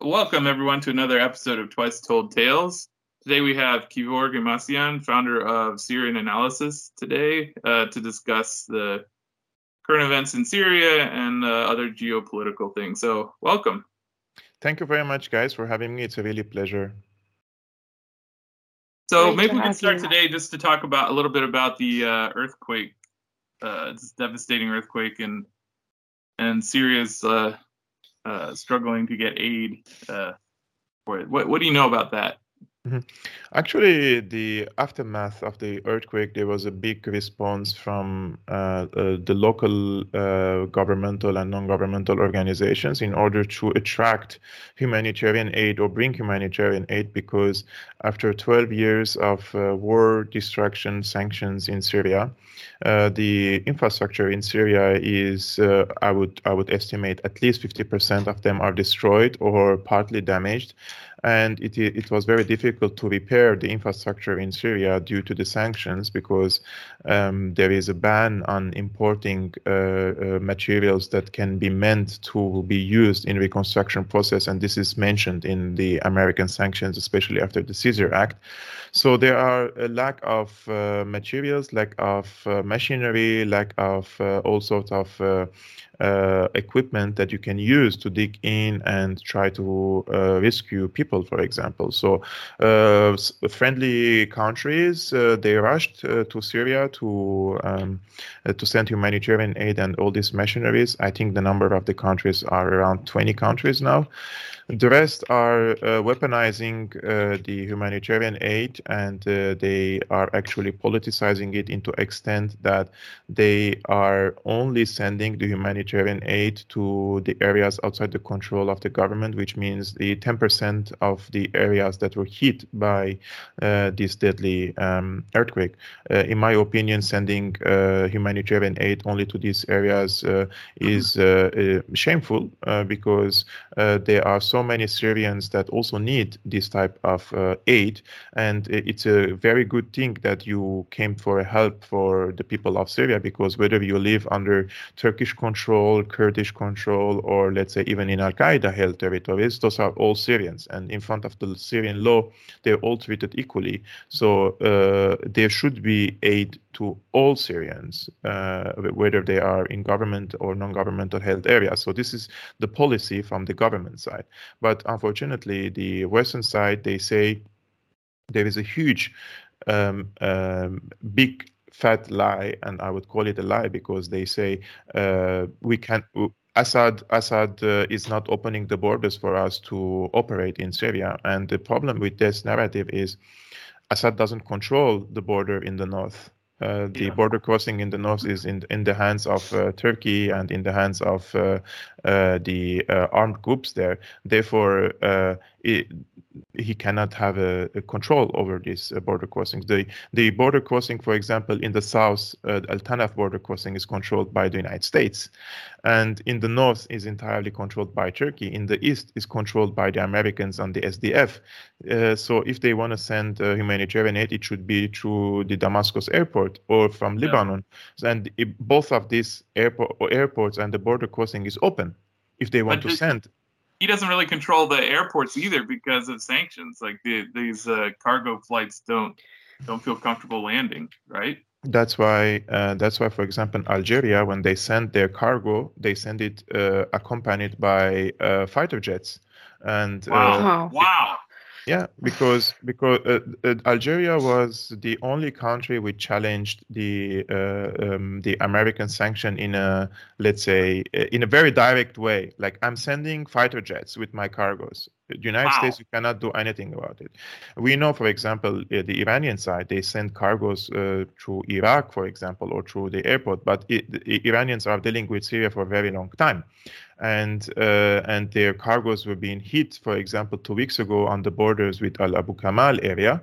Welcome, everyone, to another episode of Twice Told Tales. Today we have Kevork Almassian, founder of Syriana Analysis, today uh, to discuss the current events in Syria and uh, other geopolitical things. So, welcome. Thank you very much, guys, for having me. It's a really pleasure. So, Great maybe we can start you. today just to talk about a little bit about the uh, earthquake, uh, this devastating earthquake, and and Syria's uh, uh, struggling to get aid uh, for it. What, what do you know about that? Mm-hmm. Actually, the aftermath of the earthquake, there was a big response from uh, uh, the local uh, governmental and non-governmental organizations in order to attract humanitarian aid or bring humanitarian aid because after 12 years of uh, war, destruction, sanctions in Syria, uh, the infrastructure in Syria is, uh, I would I would estimate, at least 50% of them are destroyed or partly damaged and it, it was very difficult to repair the infrastructure in Syria due to the sanctions because um, there is a ban on importing uh, uh, materials that can be meant to be used in reconstruction process, and this is mentioned in the American sanctions, especially after the Caesar Act. So there are a lack of uh, materials, lack of uh, machinery, lack of uh, all sorts of uh, uh, equipment that you can use to dig in and try to uh, rescue people, for example. So, uh, friendly countries uh, they rushed uh, to Syria to um, to send humanitarian aid and all these machineries. I think the number of the countries are around 20 countries now. The rest are uh, weaponizing uh, the humanitarian aid, and uh, they are actually politicizing it into extent that they are only sending the humanitarian aid to the areas outside the control of the government, which means the 10% of the areas that were hit by uh, this deadly um, earthquake. Uh, in my opinion, sending uh, humanitarian aid only to these areas is shameful because there are so so many Syrians that also need this type of uh, aid. And it's a very good thing that you came for help for the people of Syria because whether you live under Turkish control, Kurdish control, or let's say even in Al Qaeda held territories, those are all Syrians. And in front of the Syrian law, they're all treated equally. So uh, there should be aid to all Syrians, uh, whether they are in government or non-governmental held areas. So this is the policy from the government side. But unfortunately, the Western side, they say there is a huge, um, um, big fat lie, and I would call it a lie because they say uh, we can. Assad Assad uh, is not opening the borders for us to operate in Syria, and the problem with this narrative is Assad doesn't control the border in the north. Uh, the yeah. border crossing in the north is in in the hands of uh, Turkey and in the hands of uh, uh the uh, armed groups there. Therefore, it, he cannot have a, a control over these uh, border crossings. The the border crossing, for example, in the south, uh, Al Tanaf border crossing is controlled by the United States, and in the north is entirely controlled by Turkey. In the east is controlled by the Americans and the SDF. Uh, so if they want to send uh, humanitarian aid, it should be through the Damascus airport or from yeah. Lebanon. And it, both of these airport airports and the border crossing is open if they want but to send he doesn't really control the airports either because of sanctions. Like the, these uh, cargo flights don't don't feel comfortable landing, right? That's why. Uh, that's why, for example, in Algeria, when they send their cargo, they send it uh, accompanied by uh, fighter jets. And wow, uh, wow. Yeah, because because uh, uh, Algeria was the only country which challenged the uh, um, the American sanction in a let's say in a very direct way. Like I'm sending fighter jets with my cargoes. The United wow. States, you cannot do anything about it. We know, for example, uh, the Iranian side, they send cargoes uh, through Iraq, for example, or through the airport. But it, the Iranians are dealing with Syria for a very long time, and uh, and their cargoes were being hit, for example, two weeks ago on the borders with Al Abu Kamal area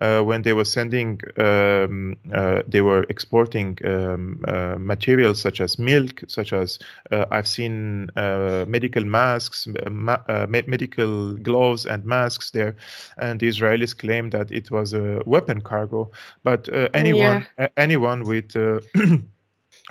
when they were sending, um, uh, they were exporting um, uh, materials such as milk, such as uh, I've seen uh, medical masks, ma- uh, medical gloves and masks there, and the Israelis claim that it was a weapon cargo. But anyone, yeah. anyone with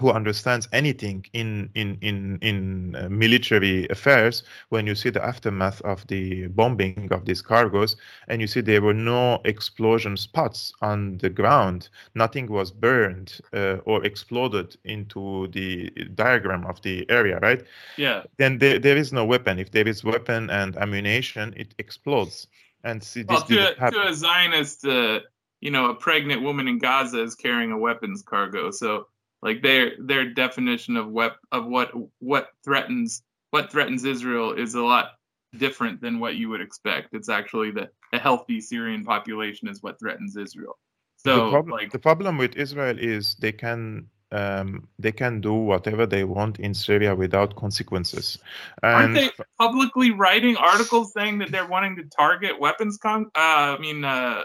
who understands anything in in in in uh, military affairs when you see the aftermath of the bombing of these cargoes and you see there were no explosion spots on the ground nothing was burned uh, or exploded into the diagram of the area right? Yeah. Then there, there is no weapon. If there is weapon and ammunition it explodes. And see this well, to, to a zionist uh, you know a pregnant woman in gaza is carrying a weapons cargo so like their their definition of what of what what threatens what threatens Israel is a lot different than what you would expect. It's actually the a healthy Syrian population is what threatens Israel. So the problem, like the problem with Israel is they can um, they can do whatever they want in Syria without consequences. And aren't they publicly writing articles saying that they're wanting to target weapons con? Uh, I mean, uh,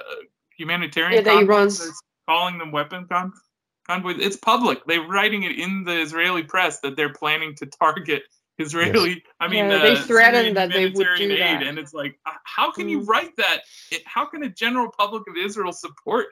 humanitarian. Yeah, they run calling them weapon con convoy. It's public. They're writing it in the Israeli press that they're planning to target Israeli. Yes. I mean, yeah, they uh, threatened that they would do aid, that. and it's like, uh, how can you mm. write that? It, how can a general public of Israel support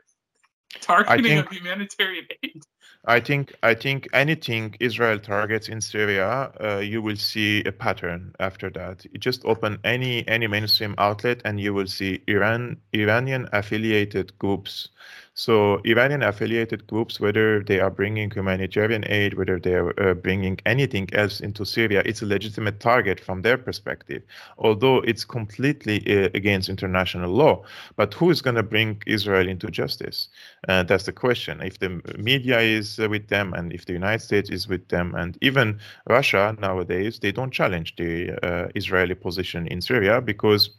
targeting think, of humanitarian aid? I think I think anything Israel targets in Syria, uh, you will see a pattern after that. You just open any any mainstream outlet, and you will see Iran Iranian affiliated groups so Iranian affiliated groups, whether they are bringing humanitarian aid, whether they are uh, bringing anything else into Syria, it's a legitimate target from their perspective, although it's completely uh, against international law. But who is going to bring Israel into justice? Uh, that's the question. If the media is uh, with them, and if the United States is with them, and even Russia nowadays, they don't challenge the uh, Israeli position in Syria because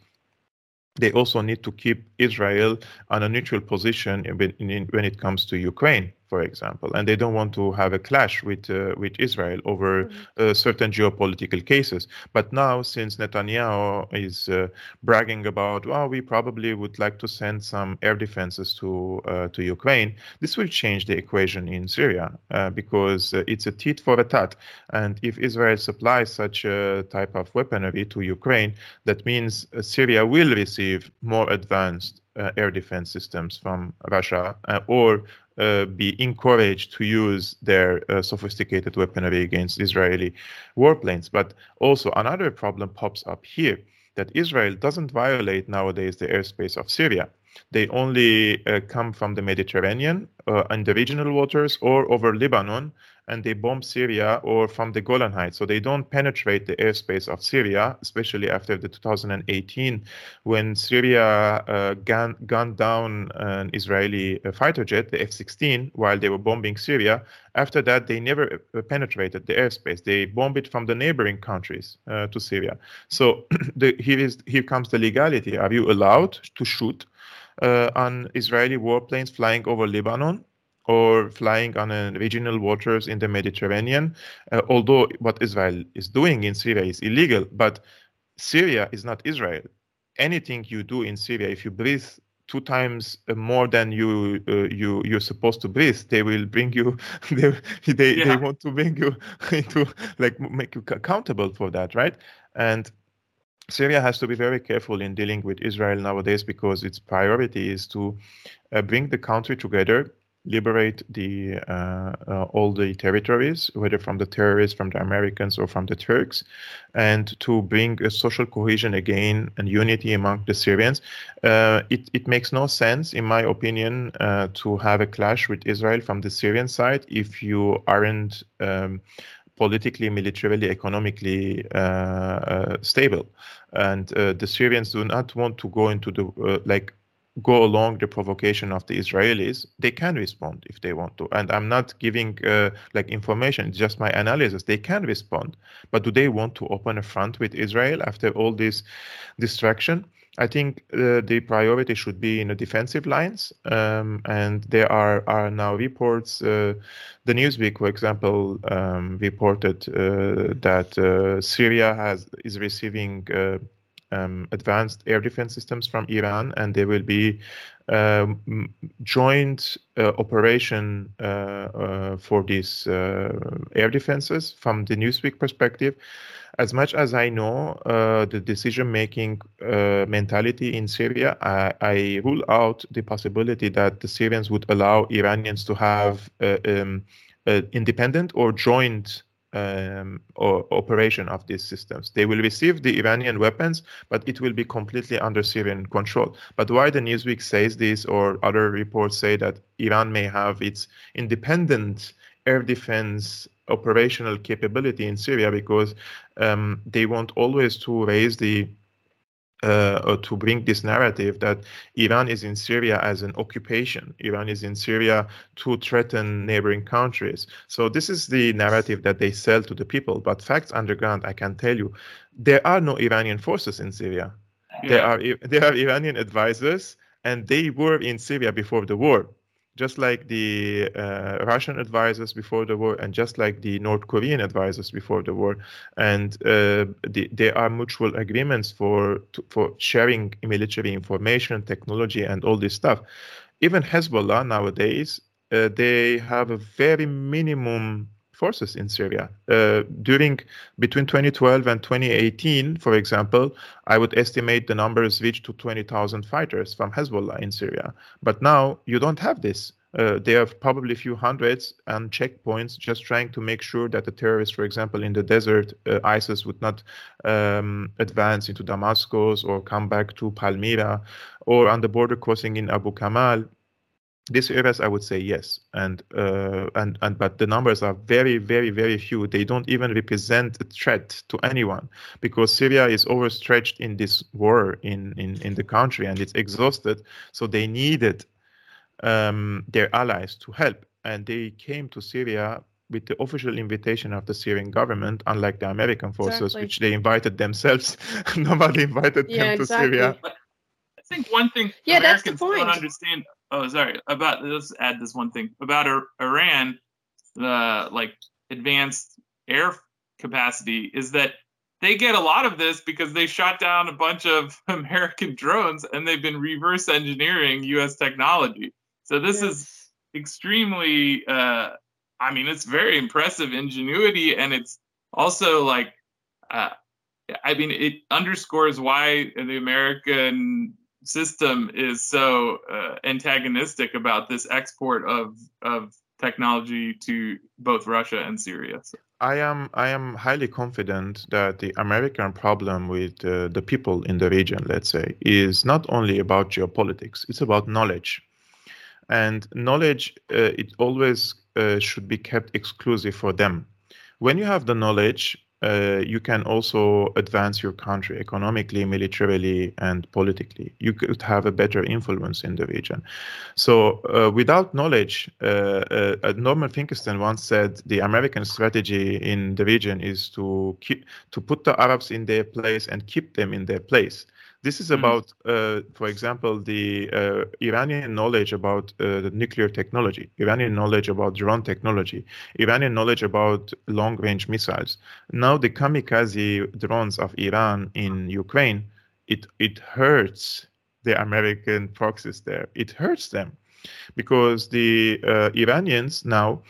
they also need to keep Israel on a neutral position when it comes to Ukraine for example, and they don't want to have a clash with uh, with Israel over mm-hmm. uh, certain geopolitical cases. But now, since Netanyahu is uh, bragging about, well, we probably would like to send some air defenses to uh, to Ukraine, this will change the equation in Syria uh, because uh, it's a tit for a tat. And if Israel supplies such a type of weaponry to Ukraine, that means Syria will receive more advanced uh, air defense systems from Russia uh, or uh, be encouraged to use their uh, sophisticated weaponry against Israeli warplanes. But also another problem pops up here that Israel doesn't violate nowadays the airspace of Syria. They only uh, come from the Mediterranean uh, and the regional waters or over Lebanon and they bomb Syria or from the Golan Heights. So they don't penetrate the airspace of Syria, especially after the 2018 when Syria uh, gunned, gunned down an Israeli uh, fighter jet, the F-16, while they were bombing Syria. After that, they never uh, penetrated the airspace. They bombed it from the neighboring countries uh, to Syria. So the, here is here comes the legality. Are you allowed to shoot? Uh, on Israeli warplanes flying over Lebanon or flying on uh, regional waters in the Mediterranean. Uh, although what Israel is doing in Syria is illegal, but Syria is not Israel. Anything you do in Syria, if you breathe two times more than you uh, you you're supposed to breathe, they will bring you. They they, yeah. they want to bring you into like make you accountable for that, right? And Syria has to be very careful in dealing with Israel nowadays because its priority is to uh, bring the country together liberate the uh, uh, all the territories, whether from the terrorists, from the Americans, or from the Turks, and to bring a social cohesion again and unity among the Syrians. Uh, it it makes no sense, in my opinion, uh, to have a clash with Israel from the Syrian side if you aren't. Um, politically, militarily, economically uh, uh, stable, and the Syrians do not want to go into the like go along the provocation of the Israelis, they can respond if they want to. And I'm not giving uh, like information, just my analysis. They can respond. But do they want to open a front with Israel after all this distraction? I think uh, the priority should be in the defensive lines, um, and there are are now reports. Uh, the Newsweek, for example, um, reported uh, that uh, Syria has is receiving uh, um, advanced air defense systems from Iran, and there will be um, joint uh, operation uh, uh, for these uh, air defenses from the Newsweek perspective. As much as I know, uh, the decision-making uh, mentality in Syria, I, I, rule out the possibility that the Syrians would allow Iranians to have um, independent or joint um, operation of these systems. They will receive the Iranian weapons, but it will be completely under Syrian control. But why the Newsweek says this or other reports say that Iran may have its independent air defense operational capability in Syria because um, they want always to raise the uh, or to bring this narrative that Iran is in Syria as an occupation. Iran is in Syria to threaten neighboring countries. So this is the narrative that they sell to the people. But facts underground, I can tell you, there are no Iranian forces in Syria. Yeah. There are there are Iranian advisors, and they were in Syria before the war just like the uh, Russian advisors before the war, and just like the North Korean advisors before the war, and uh, the, there are mutual agreements for to, for sharing military information, technology, and all this stuff. Even Hezbollah nowadays, uh, they have a very minimum forces in Syria. Uh, during between 2012 and 2018, for example, I would estimate the numbers reached to 20,000 fighters from Hezbollah in Syria. But now you don't have this. Uh, they have probably a few hundreds and checkpoints just trying to make sure that the terrorists, for example, in the desert, uh, ISIS would not um, advance into Damascus or come back to Palmyra or on the border crossing in Abu Kamal these areas i would say yes and uh, and and but the numbers are very very very few they don't even represent a threat to anyone because syria is overstretched in this war in in in the country and it's exhausted so they needed um, their allies to help and they came to syria with the official invitation of the Syrian government, unlike the American forces, exactly. which they invited themselves. Nobody invited yeah, them to exactly. Syria. I think one thing yeah, Americans don't understand oh sorry about let's add this one thing about Iran the like advanced air capacity is that they get a lot of this because they shot down a bunch of American drones and they've been reverse engineering US technology. So this yes. is extremely uh I mean it's very impressive ingenuity and it's also like uh I mean it underscores why the American system is so uh, antagonistic about this export of of technology to both Russia and Syria. So. I am I am highly confident that the American problem with uh, the people in the region, let's say, is not only about geopolitics; it's about knowledge, and knowledge uh, it always uh, should be kept exclusive for them. When you have the knowledge, uh, you can also advance your country economically, militarily, and politically. You could have a better influence in the region. So, uh, without knowledge, uh, uh Norman Finkelstein once said the American strategy in the region is to keep to put the Arabs in their place and keep them in their place. This is hmm. about, uh, for example, the uh, Iranian knowledge about uh, the nuclear technology, Iranian knowledge about drone technology, Iranian knowledge about long range missiles. Now, the kamikaze drones of Iran in Ukraine, it, it hurts the American proxies there. It hurts them because the uh, Iranians now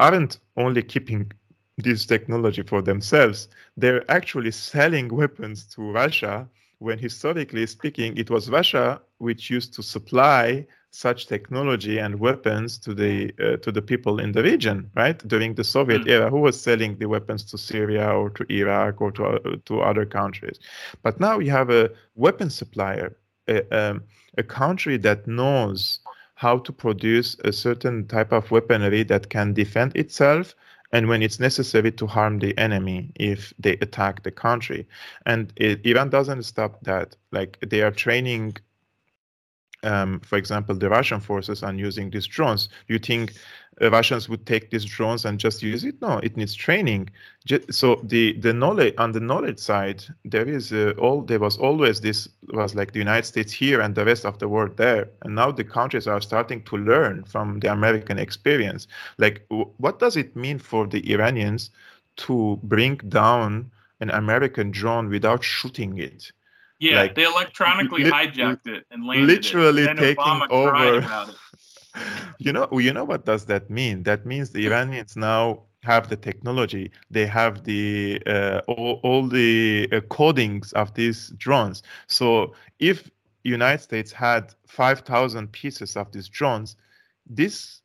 aren't only keeping this technology for themselves, they're actually selling weapons to Russia when historically speaking, it was Russia which used to supply such technology and weapons to the uh, to the people in the region, right? During the Soviet mm. era, who was selling the weapons to Syria or to Iraq or to uh, to other countries? But now we have a weapon supplier, a, um, a country that knows how to produce a certain type of weaponry that can defend itself and when it's necessary to harm the enemy if they attack the country. And it, Iran doesn't stop that. Like they are training, um, for example, the Russian forces on using these drones. You think Russians would take these drones and just use it. No, it needs training. So the the knowledge on the knowledge side, there is uh, all there was always this was like the United States here and the rest of the world there, and now the countries are starting to learn from the American experience. Like, what does it mean for the Iranians to bring down an American drone without shooting it? Yeah, like, they electronically li- hijacked it and landed literally it. taking Obama over you know you know what does that mean? That means the iranians now have the technology. They have the uh, all, all the uh, codings of these drones. So if united states had 5000 pieces of these drones these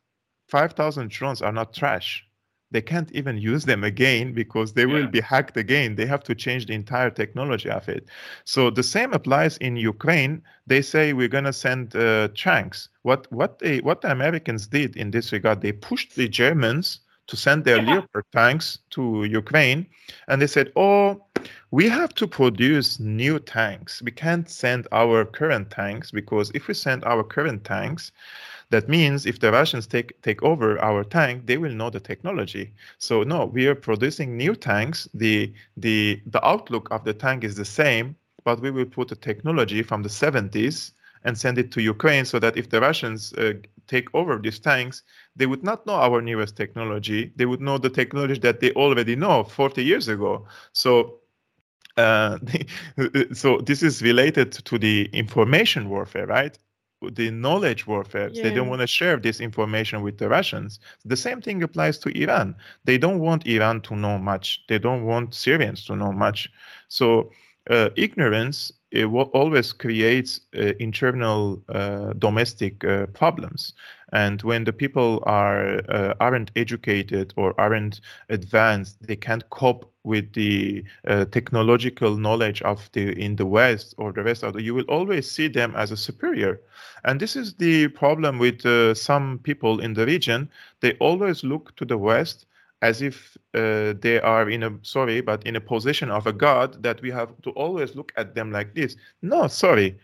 5000 drones are not trash they can't even use them again because they yeah. will be hacked again. They have to change the entire technology of it. So the same applies in Ukraine. They say we're going to send uh, tanks. What what they what the Americans did in this regard, they pushed the Germans to send their yeah. Leopard tanks to Ukraine, and they said, "Oh, we have to produce new tanks. We can't send our current tanks because if we send our current tanks." That means if the Russians take take over our tank, they will know the technology. So no, we are producing new tanks. The the the outlook of the tank is the same, but we will put the technology from the 70s and send it to Ukraine so that if the Russians uh, take over these tanks, they would not know our newest technology. They would know the technology that they already know 40 years ago. So uh, so this is related to the information warfare, right? the knowledge warfare. Yeah. They don't want to share this information with the Russians. The same thing applies to Iran. They don't want Iran to know much. They don't want Syrians to know much. So uh, ignorance it always creates uh, internal uh, domestic uh, problems. And when the people are uh, aren't educated or aren't advanced they can't cope with the uh, technological knowledge of the in the west or the rest of the you will always see them as a superior. And this is the problem with uh, some people in the region. They always look to the west as if uh, they are in a sorry but in a position of a god that we have to always look at them like this. No sorry.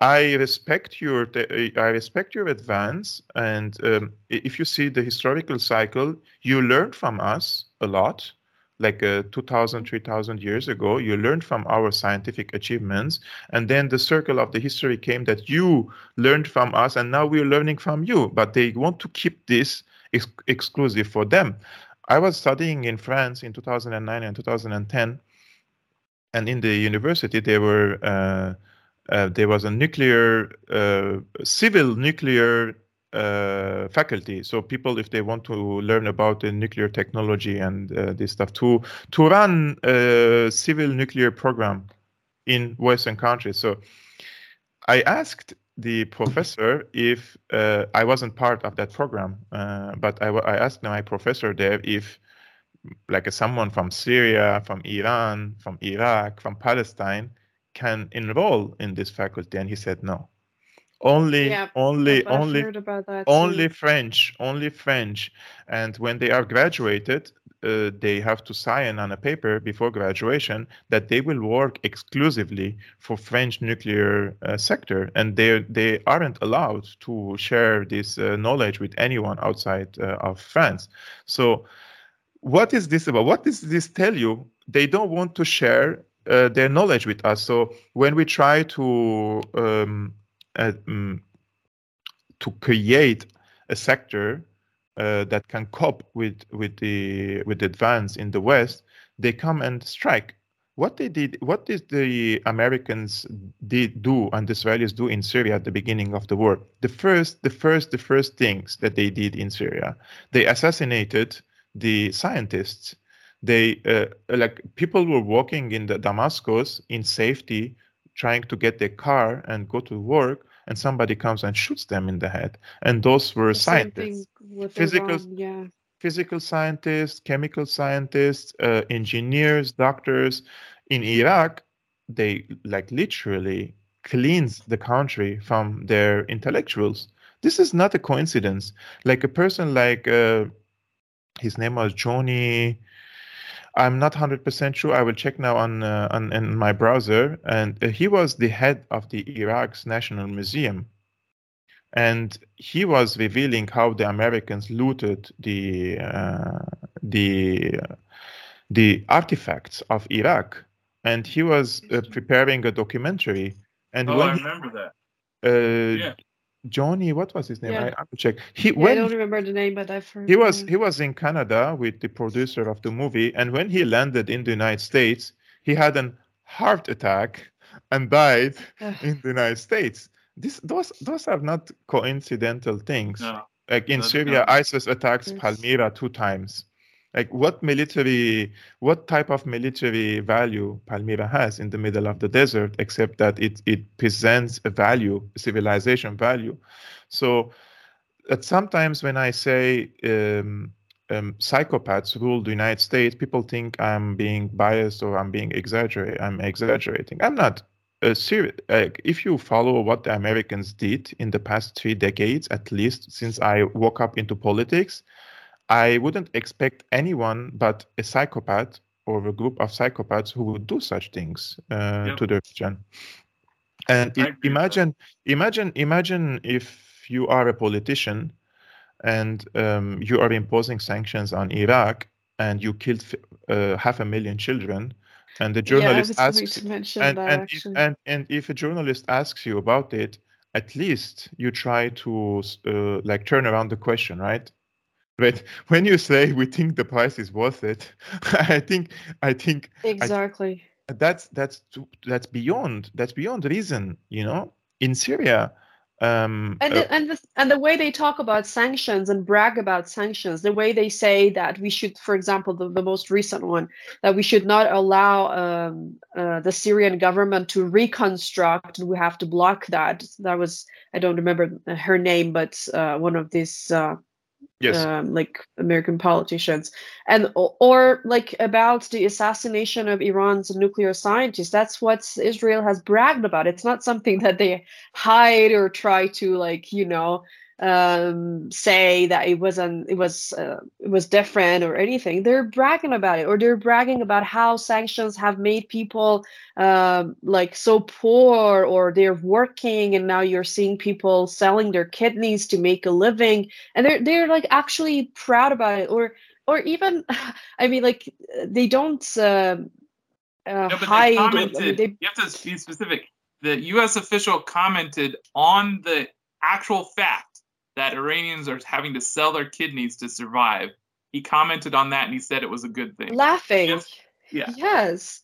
I respect your i respect your advance and um, if you see the historical cycle you learned from us a lot like uh, 2000 3000 years ago. You learned from our scientific achievements and then the circle of the history came that you learned from us and now we're learning from you but they want to keep this ex- exclusive for them I was studying in France in 2009 and 2010, and in the university there were uh, uh, there was a nuclear uh, civil nuclear uh, faculty. So people, if they want to learn about the nuclear technology and uh, this stuff, to to run a civil nuclear program in Western countries. So I asked the professor if uh, I wasn't part of that program, uh, but I, I, asked my professor there if, like, someone from Syria, from Iran, from Iraq, from Palestine can enroll in this faculty, and he said no. Only, yeah, only, only, only French, only French, and when they are graduated, uh, they have to sign on a paper before graduation that they will work exclusively for French nuclear uh, sector, and they they aren't allowed to share this uh, knowledge with anyone outside uh, of France. So, what is this about? What does this tell you? They don't want to share uh, their knowledge with us. So when we try to um, um, to create a sector uh, that can cope with with the with the advance in the West, they come and strike. What they did, what did the Americans did do and the Israelis do in Syria at the beginning of the war? The first, the first, the first things that they did in Syria, they assassinated the scientists. They uh, like people were walking in the Damascus in safety, trying to get their car and go to work and somebody comes and shoots them in the head. And those were scientists, physical, yeah. physical scientists, chemical scientists, uh, engineers, doctors. In Iraq, they like literally cleans the country from their intellectuals. This is not a coincidence. Like a person like uh, his name was Johnny I'm not 100% sure. I will check now on, uh, on in my browser. And uh, he was the head of the Iraq's National Museum. And he was revealing how the Americans looted the uh, the the artifacts of Iraq, and he was uh, preparing a documentary. And oh, I remember he, that. Uh, yeah. Johnny, what was his name? Yeah. I, I check. He yeah, I don't remember the name, but I've heard. He was he was in Canada with the producer of the movie, and when he landed in the United States, he had an heart attack and died in the United States. This those those are not coincidental things. No, like in Syria, not. ISIS attacks Palmyra two times like what military what type of military value palmyra has in the middle of the desert except that it it presents a value a civilization value so that sometimes when i say um, um, psychopaths rule the United States, people think I'm being biased or I'm being exaggerate. I'm exaggerating. I'm not. Uh, serious. Like, if you follow what the Americans did in the past three decades, at least since I woke up into politics, I wouldn't expect anyone but a psychopath or a group of psychopaths who would do such things uh, yep. to the region. And it, imagine, imagine, imagine if you are a politician and um, you are imposing sanctions on Iraq and you killed uh, half a million children and the journalist yeah, asks and, and, if, and, and if a journalist asks you about it at least you try to uh, like turn around the question right but when you say we think the price is worth it i think i think exactly I, that's that's that's beyond that's beyond reason you know in syria um, and the, uh, and the, and the way they talk about sanctions and brag about sanctions, the way they say that we should, for example, the, the most recent one, that we should not allow um, uh, the Syrian government to reconstruct, and we have to block that. That was I don't remember her name, but uh, one of these uh, yes. Um, like American politicians, and or, or, like about the assassination of Iran's nuclear scientists That's what Israel has bragged about. It's not something that they hide or try to like you know um, say that it wasn't it was uh, it was different or anything. They're bragging about it, or they're bragging about how sanctions have made people um, like so poor, or they're working, and now you're seeing people selling their kidneys to make a living, and they're they're like actually proud about it, or or even, I mean, like they don't. Uh, uh, no, hide. They I mean, they, you have to be specific. The U.S. official commented on the actual fact that Iranians are having to sell their kidneys to survive. He commented on that and he said it was a good thing. Laughing. Yes. Yeah. Yes.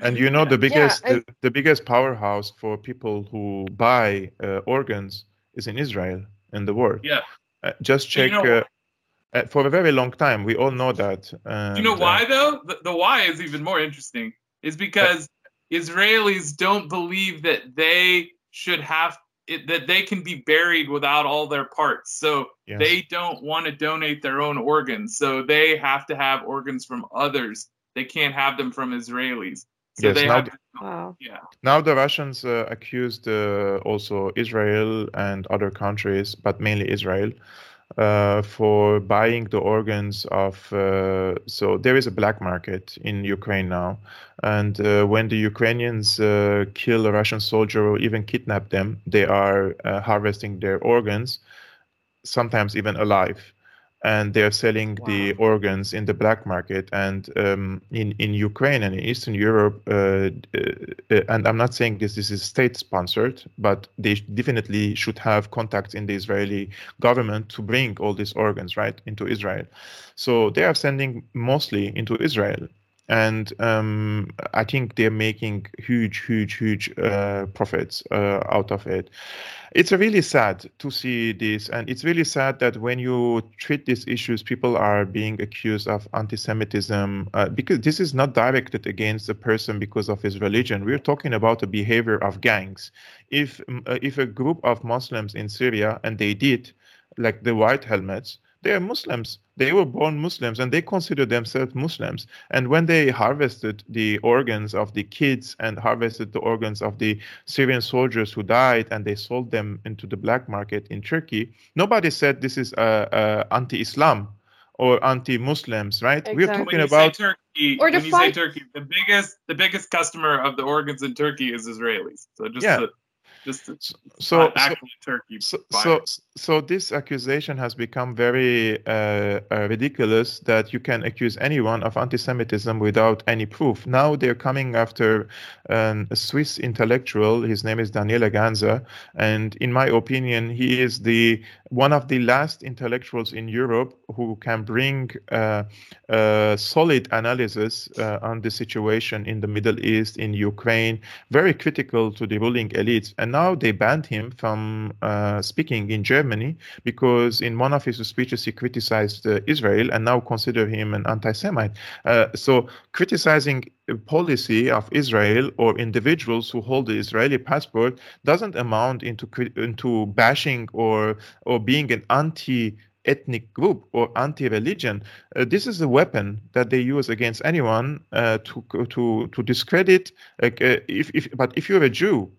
And you know the biggest yeah, I... the, the, biggest powerhouse for people who buy uh, organs is in Israel in the world. Yeah. Uh, just check. You know, uh, for a very long time, we all know that. you know why though? The, the, why is even more interesting. Is because Israelis don't believe that they should have it, that they can be buried without all their parts. So yes. they don't want to donate their own organs. So they have to have organs from others. They can't have them from Israelis. So yes, they have. To, wow. Yeah. Now the Russians uh, accused uh, also Israel and other countries, but mainly Israel, uh, for buying the organs of. Uh, so there is a black market in Ukraine now, and uh, when the Ukrainians uh, kill a Russian soldier or even kidnap them, they are uh, harvesting their organs, sometimes even alive and they're selling wow. the organs in the black market. And um, in in Ukraine and in Eastern Europe, uh, uh, uh, and I'm not saying this this is state sponsored, but they definitely should have contacts in the Israeli government to bring all these organs right into Israel. So they are sending mostly into Israel and um, I think they're making huge, huge, huge uh, profits uh, out of it. It's really sad to see this, and it's really sad that when you treat these issues, people are being accused of anti-Semitism uh, because this is not directed against a person because of his religion. We're talking about the behavior of gangs. If uh, if a group of Muslims in Syria, and they did, like the white helmets, they are Muslims. They were born Muslims and they consider themselves Muslims. And when they harvested the organs of the kids and harvested the organs of the Syrian soldiers who died and they sold them into the black market in Turkey, nobody said this is uh, uh, anti-Islam or anti-Muslims, right? Exactly. We're talking about Turkey. Or when you say Turkey, the biggest the biggest customer of the organs in Turkey is Israelis. So just yeah. to just so, so turkey. So, so, so this accusation has become very uh, uh, ridiculous that you can accuse anyone of anti-Semitism without any proof. Now they're coming after um, a Swiss intellectual. His name is Daniele Ganser, and in my opinion, he is the one of the last intellectuals in Europe who can bring uh, solid analysis uh, on the situation in the Middle East, in Ukraine, very critical to the ruling elites. And now they banned him from uh, speaking in Germany because in one of his speeches he criticized uh, Israel and now consider him an anti-Semite. Uh, so criticizing policy of Israel or individuals who hold the Israeli passport doesn't amount into into bashing or or being an anti ethnic group or anti-religion. Uh, this is a weapon that they use against anyone uh, to to to discredit. Uh, if, if but if you're a Jew,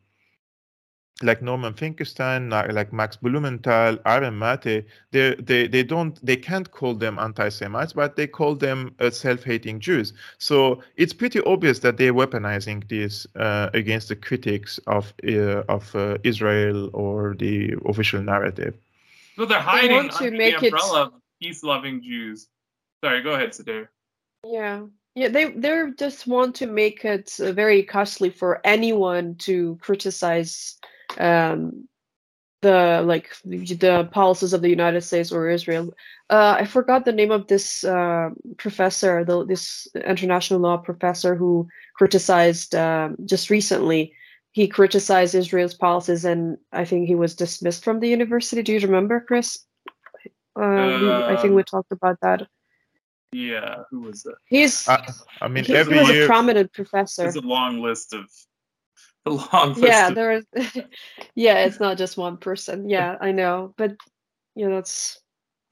like Norman Finkelstein, like Max Blumenthal, Aaron Mate, they they they don't they can't call them anti-Semites, but they call them uh, self-hating Jews. So it's pretty obvious that they're weaponizing this uh, against the critics of uh, of uh, Israel or the official narrative. So they're hiding they want to under make the umbrella it... of peace-loving Jews. Sorry, go ahead, Sadair. Yeah. Yeah, they they just want to make it uh, very costly for anyone to criticize um, the like the policies of the United States or Israel. Uh, I forgot the name of this uh, professor, the, this international law professor who criticized um, just recently. He criticized Israel's policies, and I think he was dismissed from the university. Do you remember, Chris? Uh, I think we talked about that. Yeah, who was that? He's. I mean, he, every he was year, a prominent professor. There's a long list of a long yeah there is yeah it's not just one person yeah i know but you know that's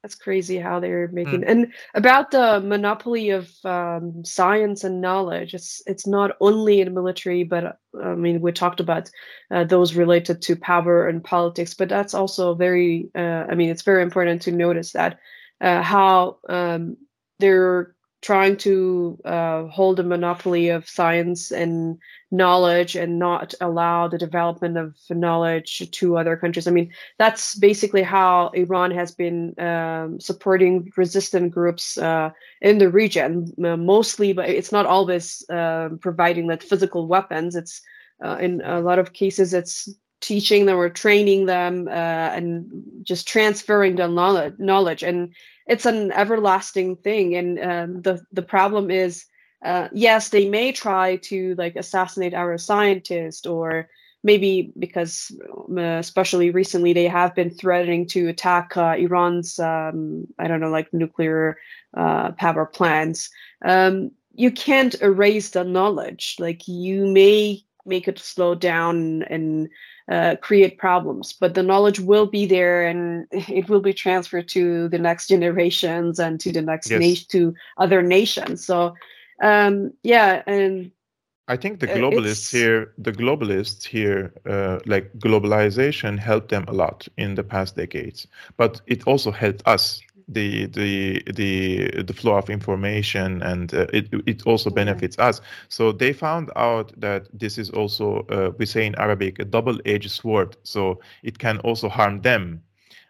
that's crazy how they're making mm. and about the monopoly of um, science and knowledge it's it's not only in military but i mean we talked about uh, those related to power and politics but that's also very uh, i mean it's very important to notice that uh, how um, they're trying to uh, hold a monopoly of science and knowledge and not allow the development of knowledge to other countries. I mean, that's basically how Iran has been um, supporting resistant groups uh, in the region, mostly, but it's not always uh, providing like physical weapons. It's uh, in a lot of cases, it's teaching them or training them uh, and just transferring the knowledge, knowledge and it's an everlasting thing and um, the the problem is uh, yes they may try to like assassinate our scientist or maybe because uh, especially recently they have been threatening to attack uh, iran's um, i don't know like nuclear uh, power plants. Um, you can't erase the knowledge. Like you may make it slow down and uh, create problems but the knowledge will be there and it will be transferred to the next generations and to the next yes. nation to other nations. So um, yeah and I think the globalists here, the globalists here, uh, like globalization helped them a lot in the past decades, but it also helped us the the the the flow of information and uh, it it also benefits yeah. us. So they found out that this is also uh, we say in arabic a double edged sword. So it can also harm them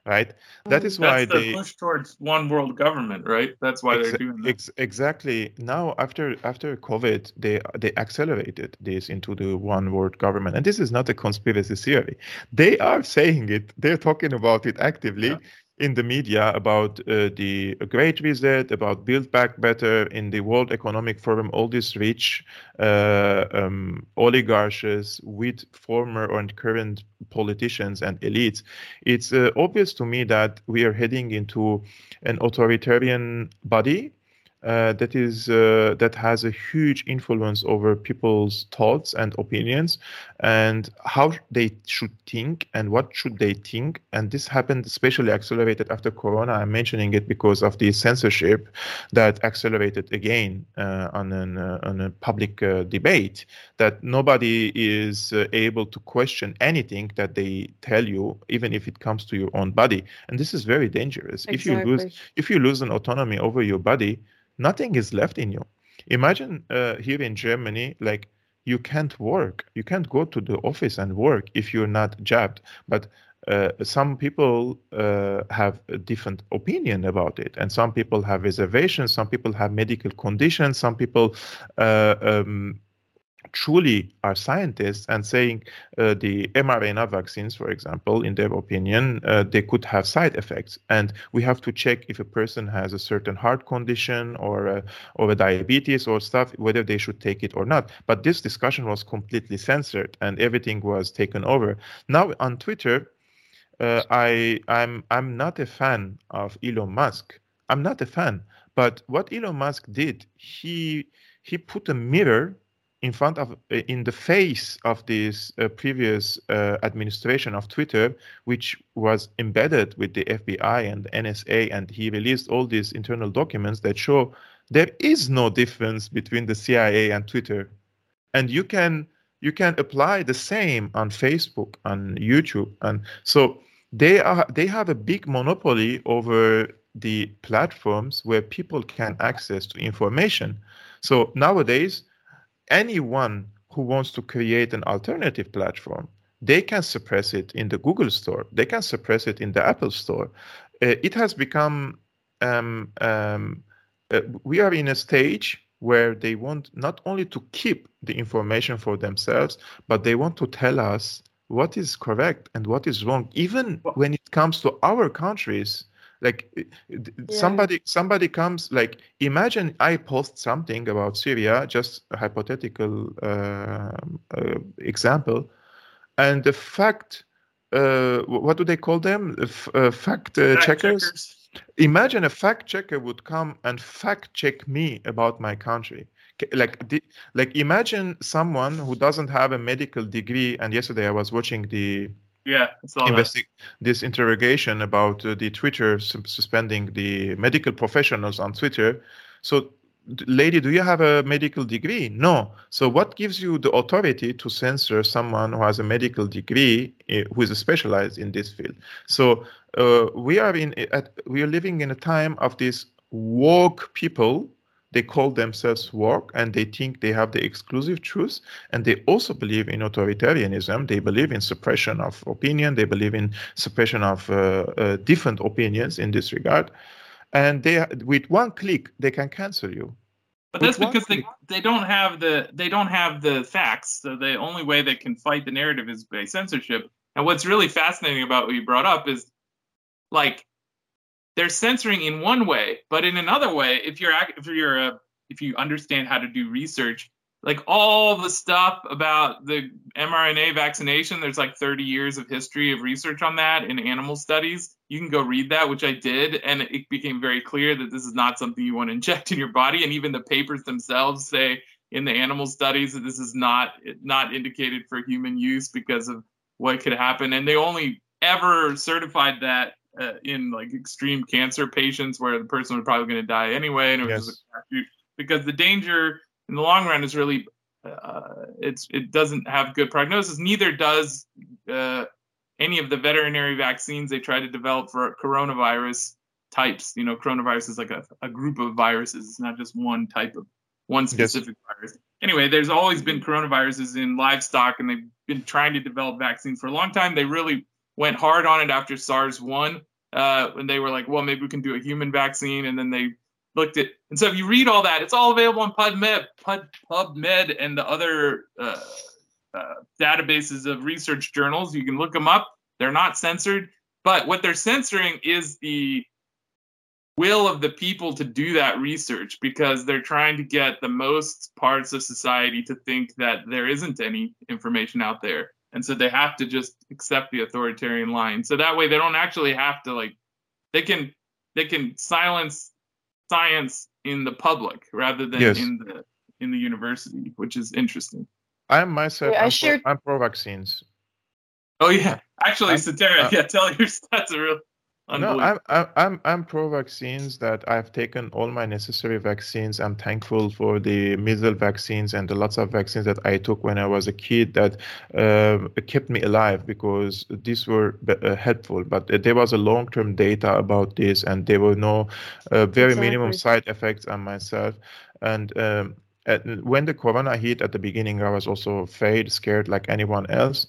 right? That mm, is why That's the they push towards one world government right? That's why ex- they're doing that. ex- exactly. Now after after covid they they accelerated this into the one world government. And this is not a conspiracy theory. They are saying it. They're talking about it actively. Yeah in the media about uh, the Great Reset, about Build Back Better, in the World Economic Forum, all these rich uh, um, oligarchs with former and current politicians and elites, it's uh, obvious to me that we are heading into an authoritarian body uh, that is uh, that has a huge influence over people's thoughts and opinions and how they should think and what should they think. And this happened especially accelerated after corona. I'm mentioning it because of the censorship that accelerated again uh, on an uh, on a public uh, debate that nobody is able to question anything that they tell you even if it comes to your own body. And this is very dangerous. Exactly. if you lose if you lose an autonomy over your body nothing is left in you. Imagine uh, here in Germany, like you can't work, you can't go to the office and work if you're not jabbed. But uh, some people uh, have a different opinion about it, and some people have reservations. Some people have medical conditions. Some people uh, um, truly are scientists and saying uh, the mRNA vaccines, for example, in their opinion, uh, they could have side effects, and we have to check if a person has a certain heart condition or a, or a diabetes or stuff, whether they should take it or not. But this discussion was completely censored, and everything was taken over. Now on Twitter, uh, I I'm I'm not a fan of Elon Musk. I'm not a fan. But what Elon Musk did, he he put a mirror in front of uh, in the face of this uh, previous uh, administration of Twitter, which was embedded with the FBI and NSA, and he released all these internal documents that show there is no difference between the CIA and Twitter, and you can you can apply the same on Facebook, on YouTube, and so they are they have a big monopoly over the platforms where people can access to information. So nowadays, anyone who wants to create an alternative platform, they can suppress it in the Google store. They can suppress it in the Apple store. Uh, it has become um, um, uh, we are in a stage where they want not only to keep the information for themselves, but they want to tell us what is correct and what is wrong, even when it comes to our countries. Like yeah. somebody, somebody comes. Like imagine I post something about Syria, just a hypothetical uh, uh, example, and the fact, uh, what do they call them? F- uh, fact, uh, fact checkers. checkers imagine a fact checker would come and fact check me about my country like like imagine someone who doesn't have a medical degree and yesterday i was watching the yeah investi- this interrogation about uh, the twitter su- suspending the medical professionals on twitter. So lady do you have a medical degree? No. So what gives you the authority to censor someone who has a medical degree uh, who is specialized in this field? So uh, we are in at, we are living in a time of these woke people they call themselves woke and they think they have the exclusive truth and they also believe in authoritarianism. They believe in suppression of opinion. They believe in suppression of uh, uh, different opinions in this regard. And they with one click they can cancel you. But that's because they, they don't have the they don't have the facts. So the only way they can fight the narrative is by censorship. And what's really fascinating about what you brought up is like they're censoring in one way, but in another way, if you're if you're a, if you understand how to do research, like all the stuff about the mRNA vaccination, there's like 30 years of history of research on that in animal studies. You can go read that, which I did, and it became very clear that this is not something you want to inject in your body. And even the papers themselves say in the animal studies that this is not not indicated for human use because of what could happen. And they only ever certified that uh, in like extreme cancer patients where the person was probably going to die anyway, and it was yes. just because the danger in the long run is really uh, it's it doesn't have good prognosis. Neither does uh, any of the veterinary vaccines they try to develop for coronavirus types. You know, coronavirus is like a, a group of viruses. It's not just one type of one specific yes. virus. Anyway, there's always been coronaviruses in livestock, and they've been trying to develop vaccines for a long time. They really went hard on it after SARS one, uh, when they were like, well, maybe we can do a human vaccine, and then they looked at. And so if you read all that, it's all available on PubMed, Pub, PubMed, and the other uh, uh, databases of research journals. You can look them up. They're not censored, but what they're censoring is the will of the people to do that research because they're trying to get the most parts of society to think that there isn't any information out there and so they have to just accept the authoritarian line. So that way they don't actually have to like they can they can silence science in the public rather than yes. in the in the university which is interesting. I am myself yeah, I I'm, shared... pro, I'm pro vaccines oh yeah. Actually Satara, uh, yeah tell your stats are real no, I'm I'm I'm pro vaccines. That I've taken all my necessary vaccines. I'm thankful for the measles vaccines and the lots of vaccines that I took when I was a kid that uh, kept me alive because these were uh, helpful. But there was a long-term data about this, and there were no uh, very exactly. minimum side effects on myself. And um, when the corona hit at the beginning, I was also afraid, scared like anyone else.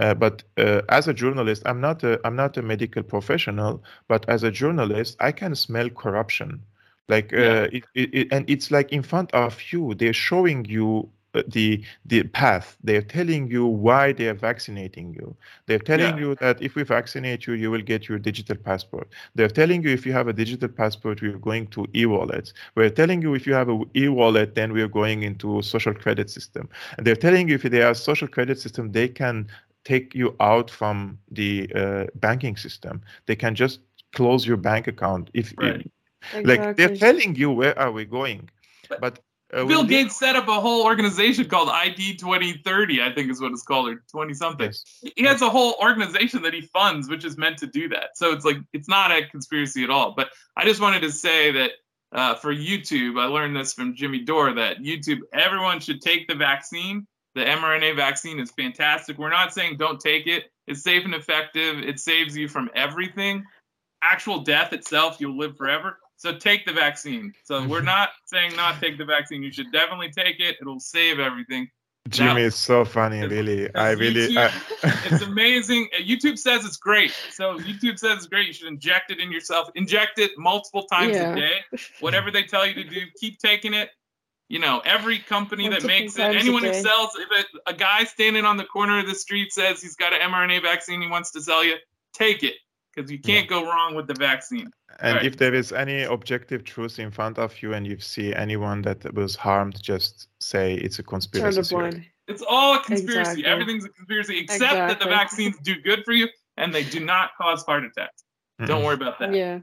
Uh, but uh, as a journalist, I'm not a I'm not a medical professional, but as a journalist, I can smell corruption. Like uh, yeah. it, it, it, and it's like in front of you, they're showing you uh, the the path. They're telling you why they are vaccinating you. They're telling yeah. you that if we vaccinate you, you will get your digital passport. They're telling you if you have a digital passport, we're going to e-wallets. We're telling you if you have a e-wallet, then we're going into social credit system. And they're telling you if they have social credit system, they can take you out from the uh, banking system. They can just close your bank account if, right. if exactly. like they're telling you where are we going. But, but Uh, Bill we- Gates set up a whole organization called ID 2030, I think is what it's called, or 20 something. Yes. He has a whole organization that he funds, which is meant to do that. So it's like it's not a conspiracy at all. But I just wanted to say that uh, for YouTube, I learned this from Jimmy Dore that YouTube, everyone should take the vaccine. The mRNA vaccine is fantastic. We're not saying don't take it. It's safe and effective. It saves you from everything. Actual death itself, you'll live forever. So take the vaccine. So we're not saying not take the vaccine. You should definitely take it. It'll save everything. Jimmy is so funny, really. I really. I, it's amazing. YouTube says it's great. So YouTube says it's great. You should inject it in yourself. Inject it multiple times Yeah. a day. Whatever they tell you to do, keep taking it. You know, every company that makes it, anyone who sells, if a, a guy standing on the corner of the street says he's got an mRNA vaccine he wants to sell you, take it because you can't go wrong with the vaccine. and Right. if there is any objective truth in front of you and you see anyone that was harmed, just say it's a conspiracy. a theory. It's all a conspiracy. Exactly. Everything's a conspiracy, except that the vaccines do good for you and they do not cause heart attacks. Don't worry about that. Yeah.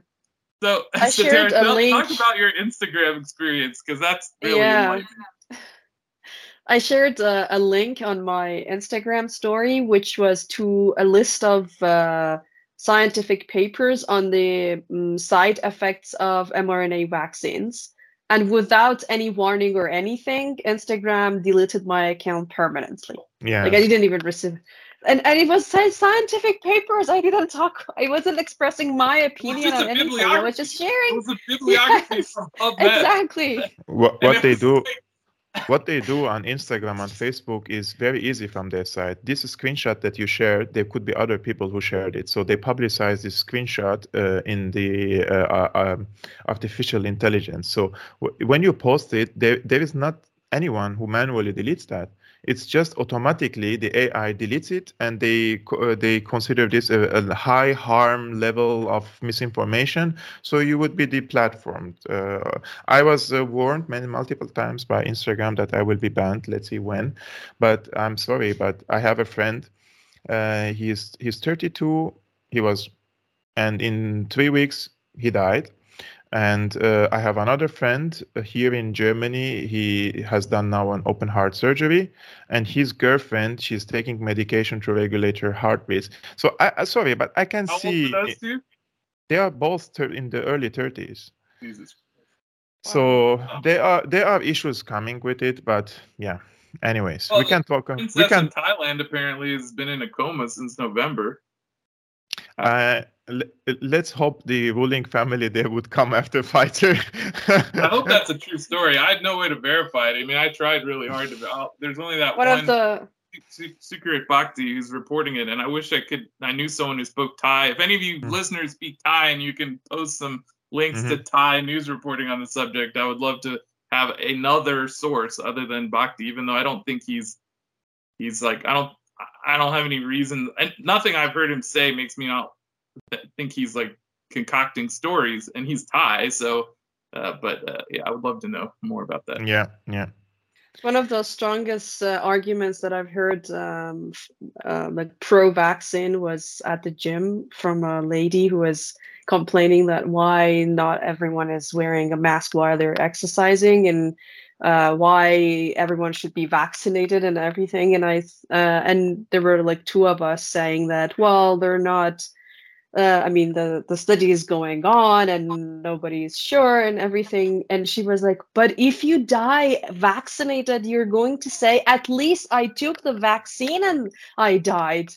So, I so shared Tara, a tell- link. talk about your Instagram experience because that's really Yeah. enlightening. I shared uh, a link on my Instagram story, which was to a list of uh, scientific papers on the mm, side effects of mRNA vaccines. And without any warning or anything, Instagram deleted my account permanently. Yeah. Like I didn't even receive. And, and it was sci- scientific papers. I didn't talk. I wasn't expressing my opinion just on anything. I was just sharing. It sharing. was a bibliography Yes, from PubMed. Exactly. what, what they do what they do on Instagram and Facebook is very easy from their side. This screenshot that you shared, there could be other people who shared it. So they publicize this screenshot uh, in the uh, uh, um, artificial intelligence. So w- when you post it, there, there is not anyone who manually deletes that. It's just automatically the AI deletes it, and they uh, they consider this a, a high harm level of misinformation. So you would be deplatformed. Uh, I was uh, warned many multiple times by Instagram that I will be banned. Let's see when, but I'm sorry. But I have a friend. Uh, he's he's 32. He was, and in three weeks he died. And uh, I have another friend uh, here in Germany. He has done now an open heart surgery, and his girlfriend she's taking medication to regulate her heart rates. So I I- sorry, but I can How see they are both thir- in the early 30s. Jesus. So there are there are issues coming with it, but yeah. Anyways, we can talk. We can. Thailand apparently has been in a coma since November. Uh, let's hope the ruling family there would come after Fighter. I hope that's a true story. I had no way to verify it. I mean, I tried really hard to. oh, There's only that One one of the Su- Secret Bhakti who's reporting it, and I wish I could. I knew someone who spoke Thai. If any of you Mm. listeners speak Thai and you can post some links Mm-hmm. to Thai news reporting on the subject, I would love to have another source other than Bhakti. Even though I don't think he's he's like I don't I don't have any reason and nothing I've heard him say makes me not think he's like concocting stories, and he's Thai, so. Uh, but uh, yeah, I would love to know more about that. yeah, yeah. One of the strongest uh, arguments that I've heard, um, uh, like pro-vaccine, was at the gym from a lady who was complaining that why not everyone is wearing a mask while they're exercising and uh, why everyone should be vaccinated and everything. And I uh, and there were like two of us saying that well they're not. Uh, I mean the the study is going on and nobody's sure and everything. And she was like, "But if you die vaccinated, you're going to say at least I took the vaccine and I died."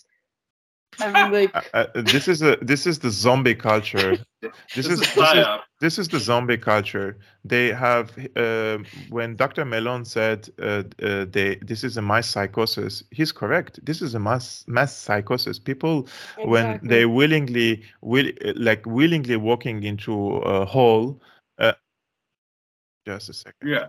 I'm like, Uh, uh, this is a this is the zombie culture. This, This is, is this is PSYOP. This is the zombie culture. They have uh, when Dr. Malone said uh, uh, they this is a mass psychosis. He's correct. This is a mass mass psychosis. People when they willingly will like willingly walking into a hole. Uh, just a second. Yeah.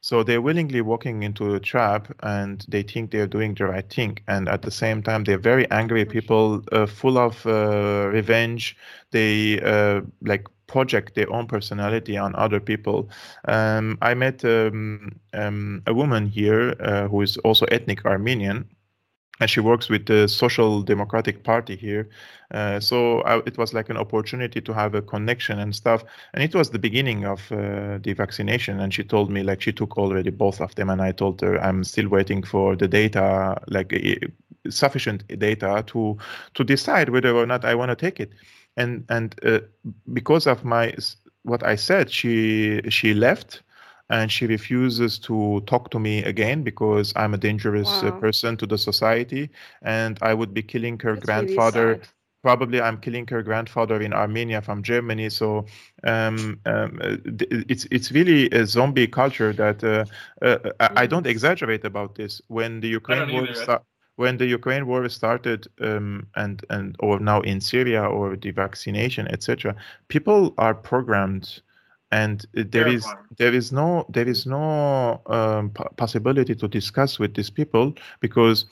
So they're willingly walking into a trap and they think they're doing the right thing. And at the same time, they're very angry people, uh, full of uh, revenge. They uh, like project their own personality on other people. Um, I met um, um, a woman here uh, who is also ethnic Armenian. and she works with the Social Democratic Party here. Uh, so I, it was like an opportunity to have a connection and stuff. And it was the beginning of uh, the vaccination. And she told me like she took already both of them, and I told her I'm still waiting for the data, like sufficient data to to decide whether or not I want to take it. And and uh, because of my what I said, she she left and she refuses to talk to me again because I'm a dangerous uh, wow. person to the society, and I would be killing her That's grandfather. Really probably I'm killing her grandfather in Armenia from Germany. So um, um, it's it's really a zombie culture that uh, uh, I don't exaggerate about this. When the Ukraine war start, when the Ukraine war started um, and and or now in Syria or the vaccination etc. People are programmed and there is there is no there is no um, possibility to discuss with these people because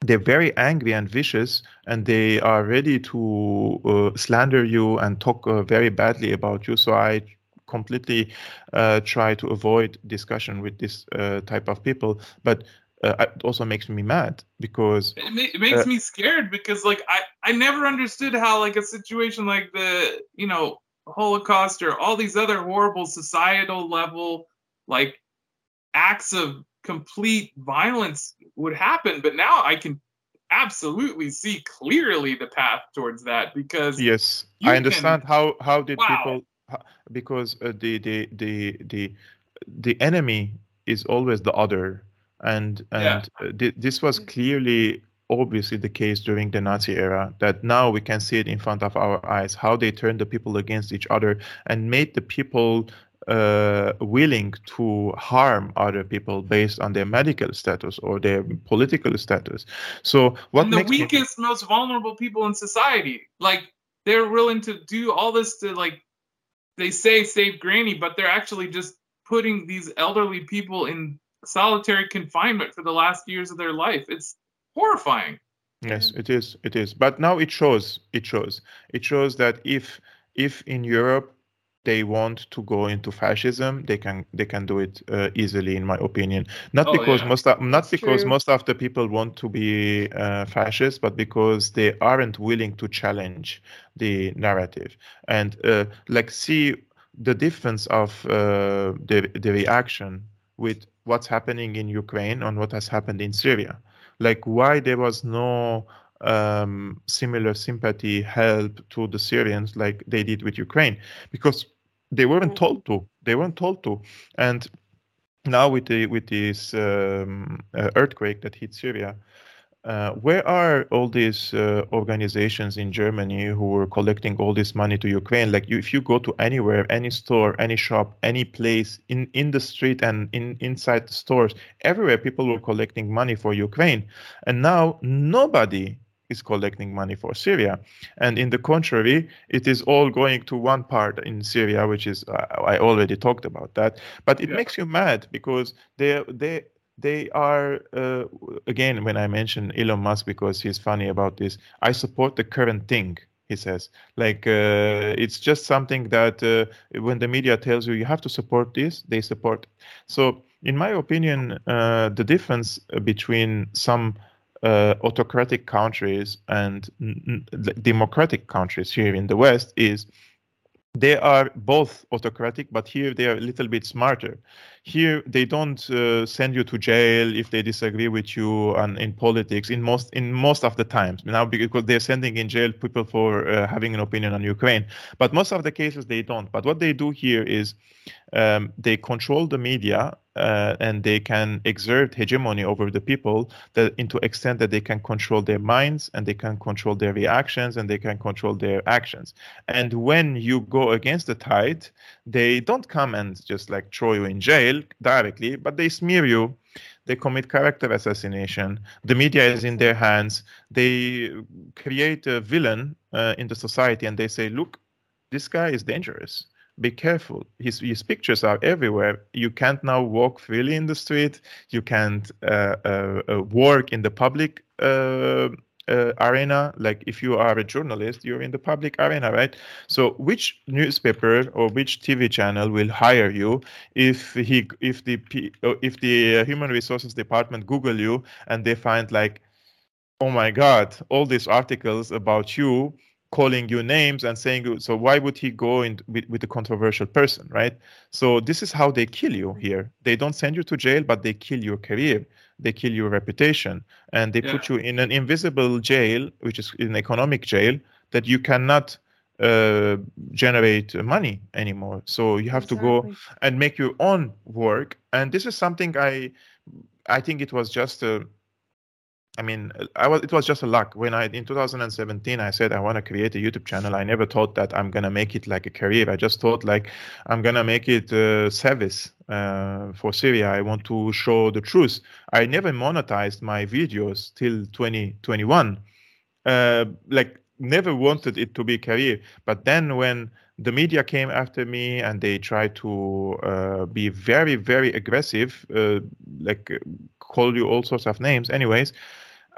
they're very angry and vicious and they are ready to uh, slander you and talk uh, very badly about you so i completely uh, try to avoid discussion with this uh, type of people but uh, it also makes me mad because it, ma- it makes uh, me scared because like I, I never understood how like a situation like the you know Holocaust or all these other horrible societal level like acts of complete violence would happen. But now I can absolutely see clearly the path towards that because yes, I understand can, how how did wow. people because uh, the the the the the enemy is always the other and and yeah. uh, th- this was clearly obviously the case during the Nazi era that now we can see it in front of our eyes how they turned the people against each other and made the people uh, willing to harm other people based on their medical status or their political status. So what and the weakest, me... most vulnerable people in society, like they're willing to do all this to like they say save granny, but they're actually just putting these elderly people in solitary confinement for the last years of their life. It's horrifying. Yes, it is. It is. But now it shows. It shows. It shows that if if in Europe they want to go into fascism, they can they can do it uh, easily, in my opinion. Not oh, because yeah. most of, not because true. most of the people want to be uh, fascist, but because they aren't willing to challenge the narrative and uh, like see the difference of uh, the the reaction with what's happening in Ukraine and what has happened in Syria. Like why there was no um, similar sympathy help to the Syrians like they did with Ukraine? Because they weren't told to. They weren't told to, and now with the with this um, uh, earthquake that hit Syria, uh, where are all these uh, organizations in Germany who were collecting all this money to Ukraine? Like, you, if you go to anywhere, any store, any shop, any place in in the street and in inside the stores, everywhere people were collecting money for Ukraine, and now nobody is collecting money for Syria. And in the contrary, it is all going to one part in Syria, which is uh, I already talked about that. But it yeah. makes you mad because they they they are uh, again when i mention elon musk because he's funny about this i support the current thing he says like uh, it's just something that uh, when the media tells you you have to support this they support so in my opinion uh, the difference between some uh, autocratic countries and n- democratic countries here in the west is they are both autocratic, but here they are a little bit smarter. Here they don't uh, send you to jail if they disagree with you and in politics. In most in most of the times now because they're sending in jail people for uh, having an opinion on Ukraine, but most of the cases they don't. But what they do here is um, they control the media uh, and they can exert hegemony over the people that into extent that they can control their minds and they can control their reactions and they can control their actions and when you go against the tide they don't come and just like throw you in jail directly but they smear you they commit character assassination the media is in their hands they create a villain uh, in the society and they say look this guy is dangerous be careful. His, his pictures are everywhere. You can't now walk freely in the street. You can't uh, uh, uh work in the public uh, uh, arena. Like if you are a journalist, you're in the public arena, right? So which newspaper or which TV channel will hire you if he if the if the human resources department Google you and they find like oh my god all these articles about you calling you names and saying so why would he go in with, with a controversial person right so this is how they kill you here they don't send you to jail but they kill your career they kill your reputation and they yeah. put you in an invisible jail which is an economic jail that you cannot uh, generate money anymore so you have exactly. to go and make your own work and this is something i i think it was just a I mean, I was. It was just a luck. When I in 2017, I said I want to create a YouTube channel. I never thought that I'm gonna make it like a career. I just thought like I'm gonna make it a service uh, for Syria. I want to show the truth. I never monetized my videos till 2021. Uh, like never wanted it to be a career. But then when the media came after me and they tried to uh, be very very aggressive, uh, like call you all sorts of names. Anyways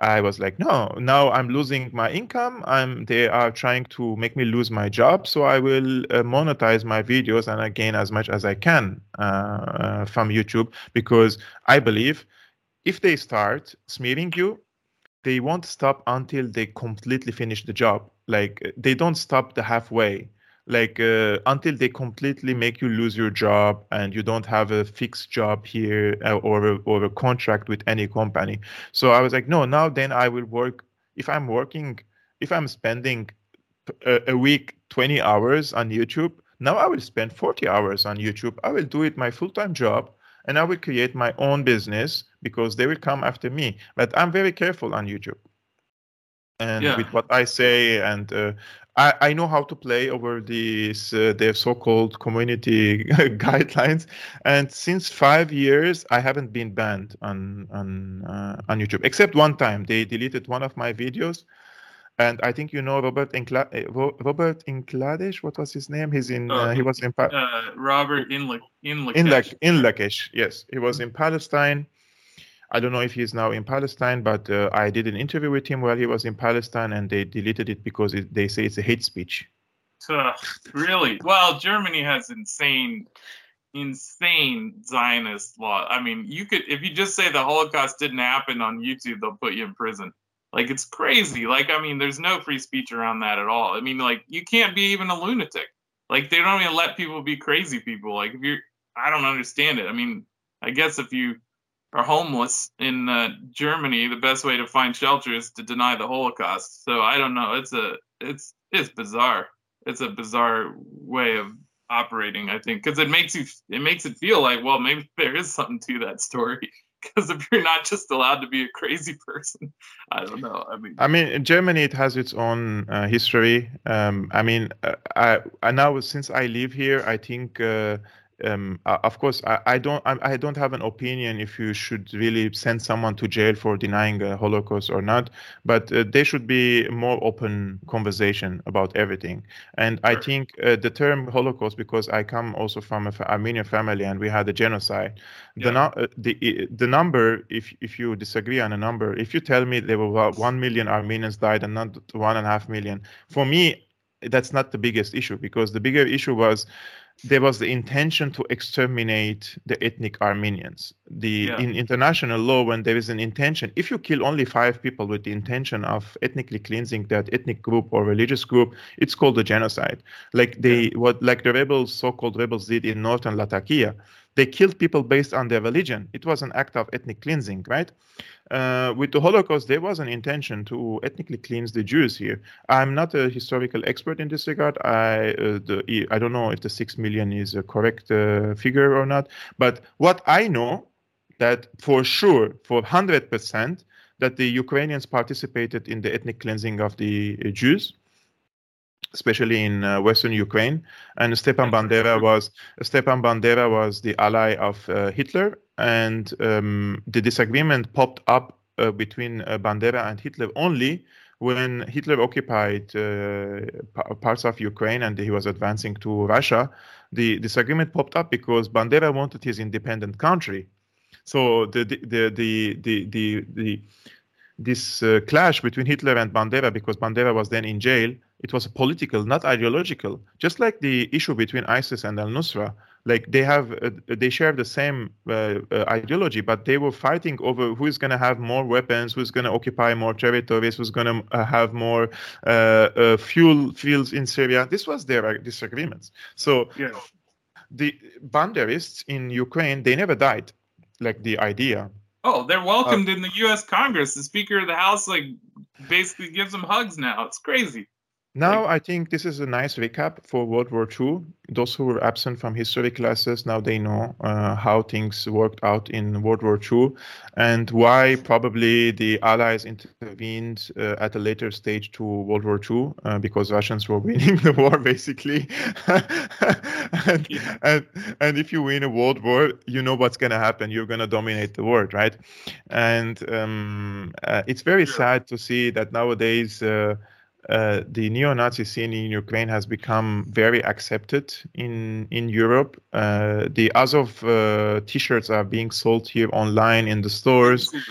I was like, no, now I'm losing my income. I'm they are trying to make me lose my job, so I will uh, monetize my videos and I gain as much as I can uh, uh, from YouTube because I believe if they start smearing you, they won't stop until they completely finish the job. Like they don't stop the halfway like uh, until they completely make you lose your job and you don't have a fixed job here uh, or a, or a contract with any company. So i was like no now then i will work. If i'm working if i'm spending a, a week 20 hours on youtube now i will spend 40 hours on youtube. I will do it my full-time job and i will create my own business because they will come after me. But i'm very careful on youtube. And yeah. with what I say, and uh, I, I know how to play over these uh, their so-called community guidelines, and since five years I haven't been banned on on uh, on YouTube except one time they deleted one of my videos, and I think you know Robert Inkla- eh, Robert Inkladesh. What was his name? He's in. Uh, he was in. Pa- uh, Robert Inla- Inlakesh. Inlakesh. Yes, he was in Palestine I don't know if he's now in Palestine, but uh, I did an interview with him while he was in Palestine, and they deleted it because it, they say it's a hate speech. Uh, really? Well, Germany has insane, insane Zionist law. I mean, you could if you just say the Holocaust didn't happen on YouTube, they'll put you in prison. Like it's crazy. Like I mean, there's no free speech around that at all. I mean, like you can't be even a lunatic. Like they don't even let people be crazy people. Like if you're, I don't understand it. I mean, I guess if you are homeless in uh, Germany, the best way to find shelter is to deny the Holocaust. So I don't know. It's a it's it's bizarre. It's a bizarre way of operating. I think because it makes you it makes it feel like well maybe there is something to that story. Because if you're not just allowed to be a crazy person, I don't know. I mean, I mean, in Germany it has its own uh, history. Um, I mean, uh, I, I now since I live here, I think uh, um, of course, I, I don't I, I, don't have an opinion if you should really send someone to jail for denying a Holocaust or not, but uh, there should be more open conversation about everything. And. I think uh, the term Holocaust, because I come also from an Armenian family and we had a genocide, yeah. the no, uh, the the number, if if you disagree on a number, if you tell me there were one million Armenians died and not one and a half million, for me that's not the biggest issue because the bigger issue was there was the intention to exterminate the ethnic Armenians. The yeah. in international law, when there is an intention, if you kill only five people with the intention of ethnically cleansing that ethnic group or religious group, it's called a genocide. Like they yeah. what like the rebels, so-called rebels, did in northern Latakia they killed people based on their religion. It was an act of ethnic cleansing, right? Uh, with the Holocaust, there was an intention to ethnically cleanse the Jews here. I'm not a historical expert in this regard. I uh, the, I don't know if the six million is a correct uh, figure or not. But what I know that for sure, for hundred percent, that the Ukrainians participated in the ethnic cleansing of the Jews especially in uh, western Ukraine. And Stepan Bandera was Stepan Bandera was the ally of uh, Hitler, and um, the disagreement popped up uh, between uh, Bandera and Hitler only when Hitler occupied uh, parts of Ukraine and he was advancing to Russia. The disagreement popped up because Bandera wanted his independent country. So the the the the the, the, the this uh, clash between Hitler and Bandera, because Bandera was then in jail, it was political, not ideological. Just like the issue between ISIS and Al Nusra, like they have uh, they share the same uh, uh, ideology but they were fighting over who's going to have more weapons who's going to occupy more territories who's going to uh, have more uh, fuel fields in syria this was their disagreements so Yeah. the banderists in ukraine they never died like the idea Oh, they're welcomed uh, in the U.S. Congress. The Speaker of the House like basically gives them hugs now. It's crazy. Now, I think this is a nice recap for World War II. Those who were absent from history classes, now they know uh, how things worked out in World War II and why probably the Allies intervened uh, at a later stage to World War II uh, because Russians were winning the war, basically. and, Yeah. and, and if you win a world war, you know what's going to happen. You're going to dominate the world, right? And um, uh, it's very sad to see that nowadays. Uh, the neo-Nazi scene in Ukraine has become very accepted in in Europe. Uh, the Azov uh, T-shirts are being sold here online in the stores.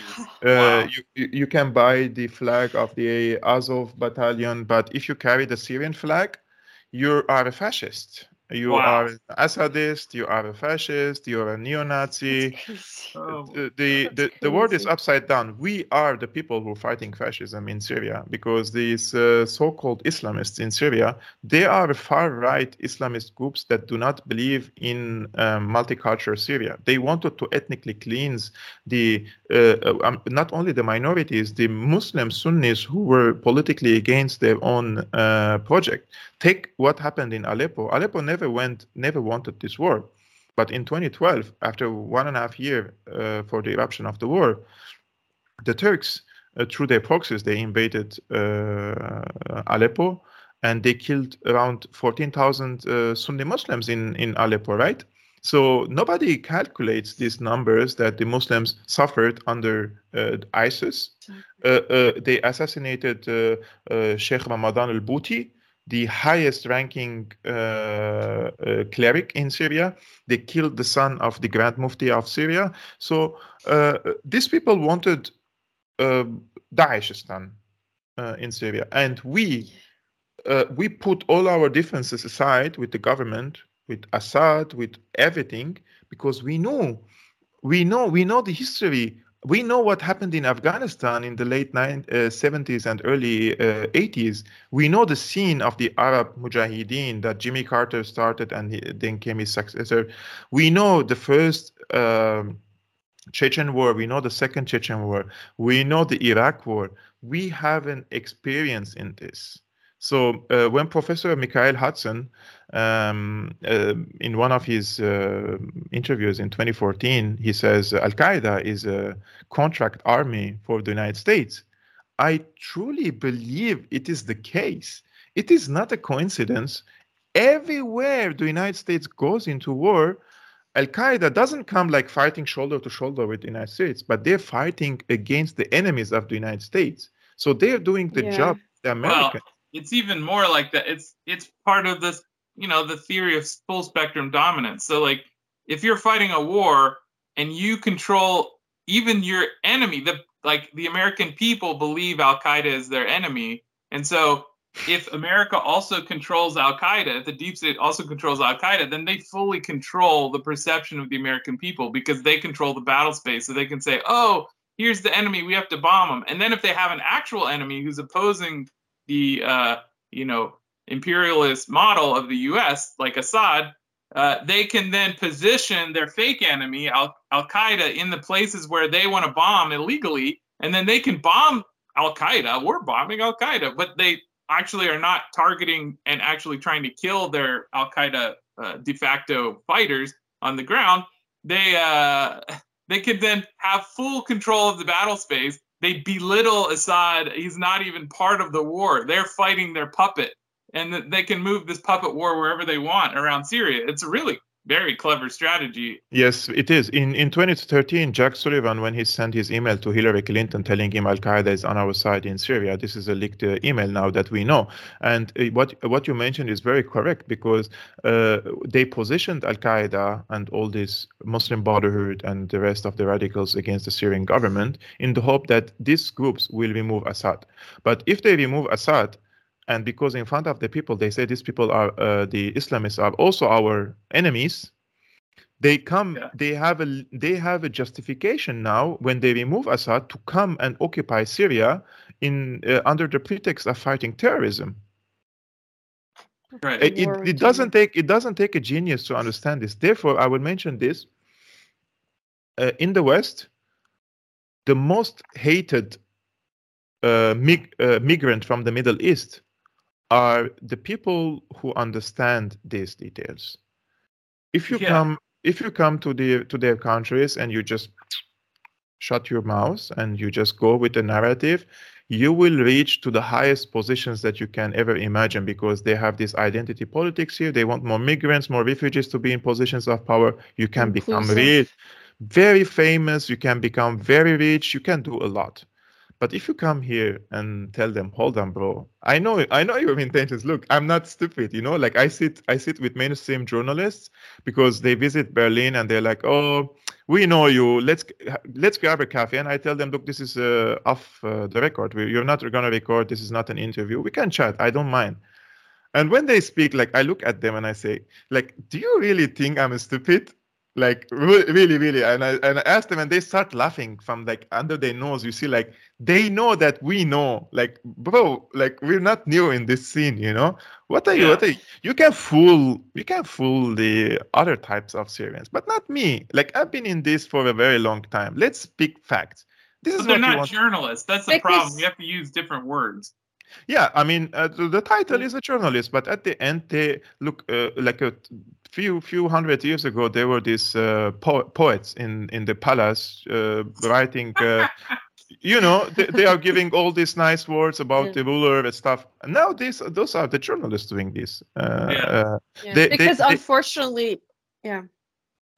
Wow. Uh, you, you you can buy the flag of the Azov battalion, but if you carry the Syrian flag, you are a fascist. You Wow. are an Assadist. You are a fascist. You are a neo-Nazi Oh, the the, the, the world is upside down. We are the people who are fighting fascism in Syria because these uh, so-called Islamists in Syria, they are far right Islamist groups that do not believe in um, multicultural Syria. They wanted to ethnically cleanse the uh, uh, um, not only the minorities, the Muslim Sunnis who were politically against their own uh, project. Take what happened in Aleppo. Aleppo never went, never wanted this war. But in 2012, after one and a half year uh, for the eruption of the war, the Turks, uh, through their proxies, they invaded uh, Aleppo and they killed around 14,000 uh, Sunni Muslims in, in Aleppo, right? So nobody calculates these numbers that the Muslims suffered under uh, ISIS. Uh, uh, they assassinated uh, uh, Sheikh Ramadan al Bouti, the highest ranking uh, uh, cleric in Syria. They killed the son of the Grand Mufti of Syria. So uh, these people wanted uh, Daeshistan in Syria. And we, we put all our differences aside with the government, with Assad, with everything, because we know, we know, we know the history. We know what happened in Afghanistan in the late nine, uh, 70s and early uh, 80s. We know the scene of the Arab Mujahideen that Jimmy Carter started and he, then came his successor. We know the first um, Chechen war. We know the second Chechen war. We know the Iraq war. We have an experience in this. So uh, when Professor Mikhail Hudson, um, uh, in one of his uh, interviews in 2014, he says Al Qaeda is a contract army for the United States. I truly believe it is the case. It is not a coincidence. Everywhere the United States goes into war, Al Qaeda doesn't come like fighting shoulder to shoulder with the United States, but they're fighting against the enemies of the United States. So they're doing the Yeah. job the Americans. It's even more like that. It's it's part of this, you know, the theory of full spectrum dominance. So like if you're fighting a war and you control even your enemy, the like the American people believe Al Qaeda is their enemy. And so if America also controls Al Qaeda, if the deep state also controls Al Qaeda, then they fully control the perception of the American people because they control the battle space. So they can say, oh, here's the enemy, we have to bomb them. And then if they have an actual enemy who's opposing the uh, you know imperialist model of the U.S. like Assad, uh, they can then position their fake enemy Al Qaeda in the places where they want to bomb illegally, and then they can bomb Al Qaeda. We're bombing Al Qaeda, but they actually are not targeting and actually trying to kill their Al Qaeda uh, de facto fighters on the ground. They uh, they could then have full control of the battle space they belittle Assad. He's not even part of the war. They're fighting their puppet, and they can move this puppet war wherever they want around Syria. It's really very clever strategy. Yes, it is. In in 2013, Jack Sullivan, when he sent his email to Hillary Clinton telling him Al Qaeda is on our side in Syria, this is a leaked uh, email now that we know. And uh, what what you mentioned is very correct because uh, they positioned Al Qaeda and all this Muslim Brotherhood and the rest of the radicals against the Syrian government in the hope that these groups will remove Assad. But if they remove Assad, and because in front of the people they say these people are uh, the islamists are also our enemies They come. Yeah. They have a. They have a justification now when they remove Assad to come and occupy Syria in uh, under the pretext of fighting terrorism. Right. It, it, it doesn't take it doesn't take a genius to understand this. Therefore, I will mention this. Uh, in the West, the most hated uh, mig- uh, migrant from the Middle East are the people who understand these details. If you Yeah. come if you come to the to their countries and you just shut your mouth and you just go with the narrative, you will reach to the highest positions that you can ever imagine because they have this identity politics here. They want more migrants, more refugees to be in positions of power. You can become Inclusive. real, very famous. You can become very rich. You can do a lot. But if you come here and tell them, "Hold on, bro. I know, I know your intentions. Look, I'm not stupid. You know, like I sit, I sit with mainstream journalists because they visit Berlin and they're like, "Oh, we know you. Let's let's grab a coffee." And I tell them, "Look, this is uh, off uh, the record. You're not to record. This is not an interview. We can chat. I don't mind." And when they speak, like I look at them and I say, "Like, do you really think I'm stupid?" Like really, really, and I and I ask them, and they start laughing from like under their nose. You see, like they know that we know, like bro, like we're not new in this scene, you know. What are you? Yeah. What are you? You can fool, you can fool the other types of Syrians, but not me. Like I've been in this for a very long time. Let's speak facts. This is But they're what you not want. journalists. That's the Because- problem. You have to use different words. Yeah, I mean, uh, the, the title is a journalist, but at the end, they look uh, like a few few hundred years ago. There were these uh, po- poets in in the palace uh, writing. Uh, you know, they, they are giving all these nice words about Yeah. the ruler and stuff. And now these those are the journalists doing this. Uh, Yeah. uh, Yeah. They- they- because they- unfortunately, yeah.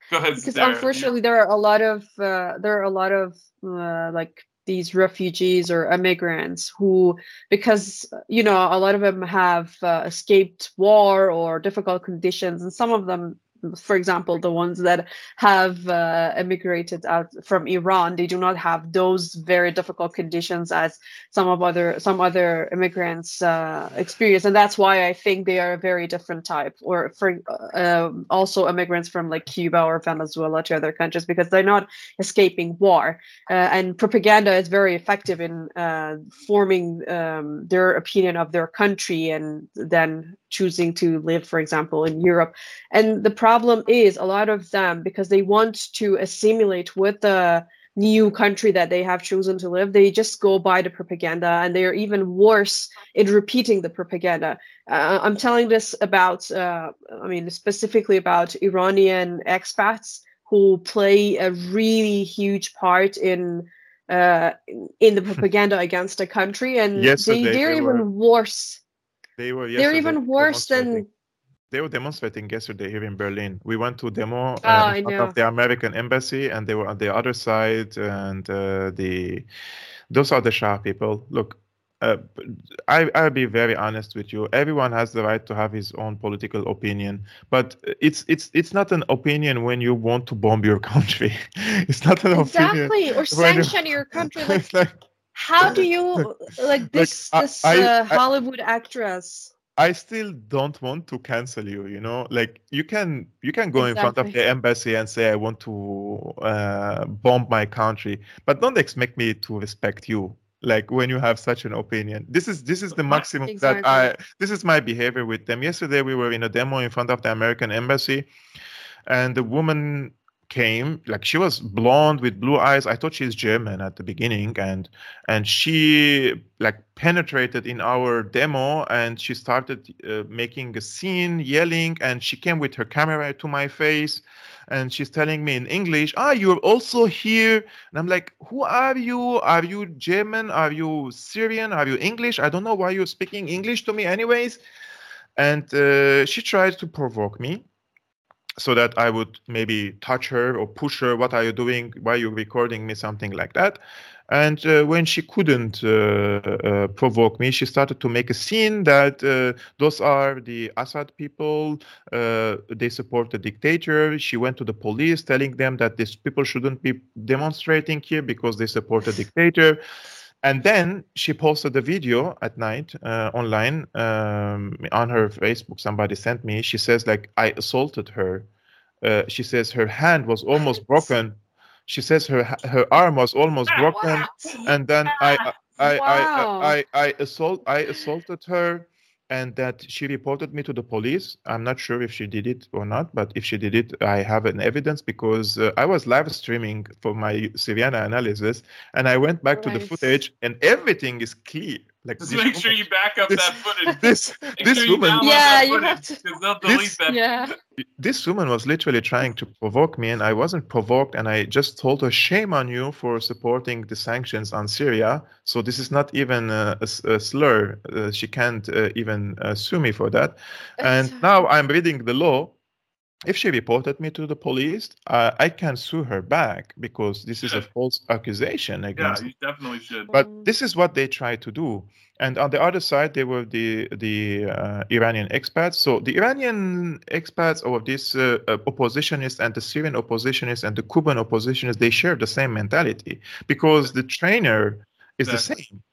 Because Sarah. unfortunately there are a lot of uh, there are a lot of uh, like these refugees or immigrants who because you know a lot of them have uh, escaped war or difficult conditions and some of them for example the ones that have uh, immigrated out from iran they do not have those very difficult conditions as some of other some other immigrants uh, experience. And that's why i think they are a very different type or for uh, also immigrants from like cuba or venezuela to other countries because they're not escaping war. Uh, and propaganda is very effective in uh, forming um, their opinion of their country and then choosing to live for example in europe. And the problem is a lot of them because they want to assimilate with the new country that they have chosen to live they just go by the propaganda and they are even worse in repeating the propaganda. Uh, i'm telling this about uh, i mean specifically about iranian expats who play a really huge part in uh, in the propaganda against the country and Yesterday they, they're they even were worse. They were they're even worse than they were demonstrating yesterday here in Berlin. We went to demo uh, Oh, in front of the American embassy, and they were on the other side. And uh, the those are the Shah people. Look, uh, I I'll be very honest with you. Everyone has the right to have his own political opinion, but it's it's it's not an opinion when you want to bomb your country. it's not an opinion. exactly or when you- sanction your country like like, how do you like this I- this I- uh, I- hollywood actress I still don't want to cancel you. You know, like you can you can go in front of the embassy and say I want to uh, bomb my country, but don't expect me to respect you. Like when you have such an opinion, this is this is the maximum that I. This is my behavior with them. Yesterday we were in a demo in front of the American embassy, and the woman came like she was blonde with blue eyes. I thought she's german at the beginning and and she like penetrated in our demo and she started uh, making a scene yelling and she came with her camera to my face and she's telling me in english ah you're also here. And i'm like who are you? Are you german? Are you syrian? Are you english? I don't know why you're speaking english to me anyways. And uh, she tried to provoke me so that I would maybe touch her or push her. What are you doing? Why are you recording me? Something like that. And uh, when she couldn't uh, uh, provoke me, she started to make a scene that uh, those are the Assad people. Uh, they support the dictator. She went to the police, telling them that these people shouldn't be demonstrating here because they support the dictator. And then she posted a video at night uh, online um, on her Facebook. Somebody sent me. She says like I assaulted her, uh, she says her hand was almost broken. She says her her arm was almost broken, and then I I, Wow. I, I, I assault I assaulted her and that she reported me to the police. I'm not sure if she did it or not, but if she did it, I have an evidence because uh, I was live streaming for my Syriana Analysis and I went back to the footage and everything is clear. Like Just this make sure you back up this- that footage. this Make this sure woman download Yeah, you have to- they'll delete This- that. Yeah. this woman was literally trying to provoke me and i wasn't provoked and i just told her shame on you for supporting the sanctions on syria so this is not even a slur uh, she can't uh, even uh, sue me for that and now i'm reading the law if she reported me to the police uh, i can sue her back because this is a false accusation against. Yeah, you definitely should. but this is what they try to do and on the other side there were the the uh, iranian expats so the iranian expats or these uh, uh, oppositionists and the syrian oppositionists and the cuban oppositionists they share the same mentality because the trainer is Exactly. the same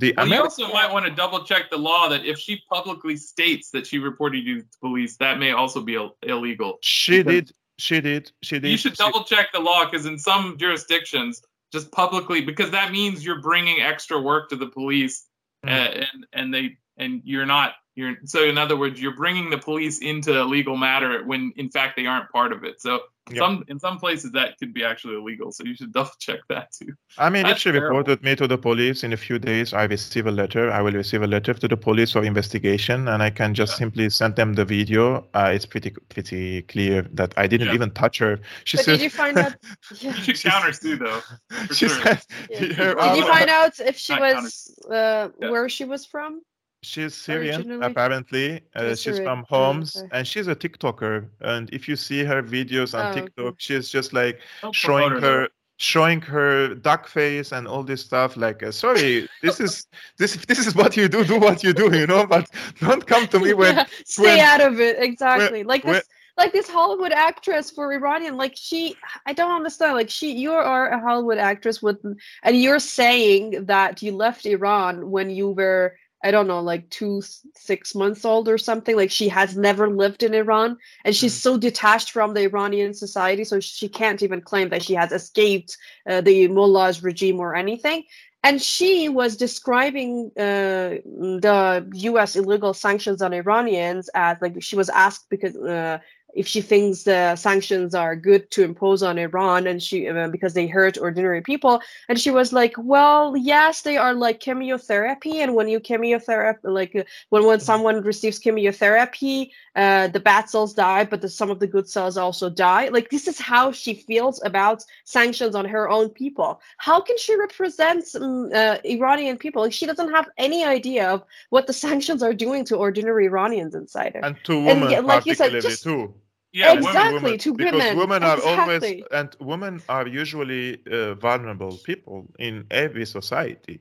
the Well, you also might want to double check the law that if she publicly states that she reported you to police, that may also be Ill- illegal. she because- did she did she did You should she- double check the law because in some jurisdictions, just publicly, because that means you're bringing extra work to the police, Mm. uh, and and they and you're not you're so in other words, you're bringing the police into a legal matter when in fact they aren't part of it. So Yep. some in some places that could be actually illegal. So you should double check that too. I mean, if she terrible. reported me to the police in a few days, I receive a letter. I will receive a letter to the police for investigation, and I can just Yeah. simply send them the video. Uh, it's pretty pretty clear that I didn't Yeah. even touch her. She But said. did you find out? Yeah. You should She's- counter sue though. for she sure. said Yeah. her Did Did you find out if she Not was uh, Yeah. where she was from? She's Syrian, Originally? apparently. Uh, She's she's Syrian. from Oh, okay. and she's a TikToker. And if you see her videos on Oh, okay. TikTok, she's just like Don't showing her, her showing her duck face and all this stuff like uh, sorry this is this this is what you do do what you do you know but don't come to me when Yeah, stay when- out of it. Exactly. like when- this like this Hollywood actress for Iranian, like she I don't understand. Like she you are a Hollywood actress with and you're saying that you left Iran when you were I don't know, like two, six months old or something. Like she has never lived in Iran and she's Mm. so detached from the Iranian society. So she can't even claim that she has escaped uh, the mullah's regime or anything. And she was describing uh, the U.S. illegal sanctions on Iranians as like she was asked because uh, if she thinks the sanctions are good to impose on Iran and she uh, because they hurt ordinary people, and she was like, well, yes, they are like chemotherapy, and when you chemotherapy, like uh, when when someone receives chemotherapy, uh, the bad cells die, but the, some of the good cells also die. Like this is how she feels about sanctions on her own people. How can she represent um, uh, Iranian people? Like, she doesn't have any idea of what the sanctions are doing to ordinary Iranians inside her. and to women yeah, like you said, just- too Yeah, Exactly. women, to because women. women are always and women are usually uh, vulnerable people in every society.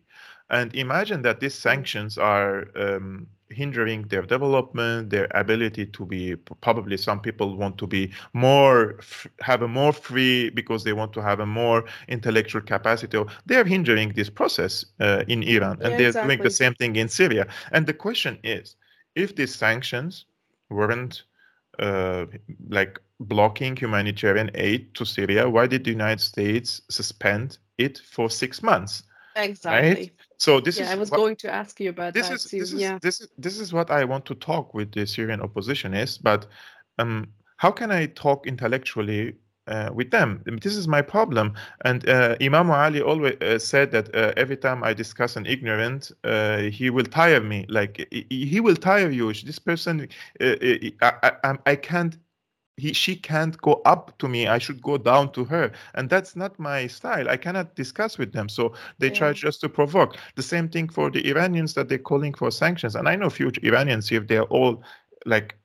And imagine that these sanctions are um, hindering their development their ability to be probably some people want to be more have a more free because they want to have a more intellectual capacity. They are hindering this process uh, in iran and Yeah, they're doing the same thing in syria. And the question is if these sanctions weren't uh, like blocking humanitarian aid to Syria, why did the United States suspend it for six months? Exactly. So this yeah, is I was what- going to ask you about this that is too. this is yeah. this is this is what I want to talk with the Syrian oppositionists, but um, how can I talk intellectually uh, with them? This is my problem. And uh, Imam Ali always uh, said that uh, every time I discuss an ignorant, uh, he will tire me. Like he, will tire you. This person, uh, I, I, I'm- can't. He, she can't go up to me. I should go down to her, and that's not my style. I cannot discuss with them. So they try just to provoke. The same thing for the Iranians that they're calling for sanctions. And I know few Iranians if they're all like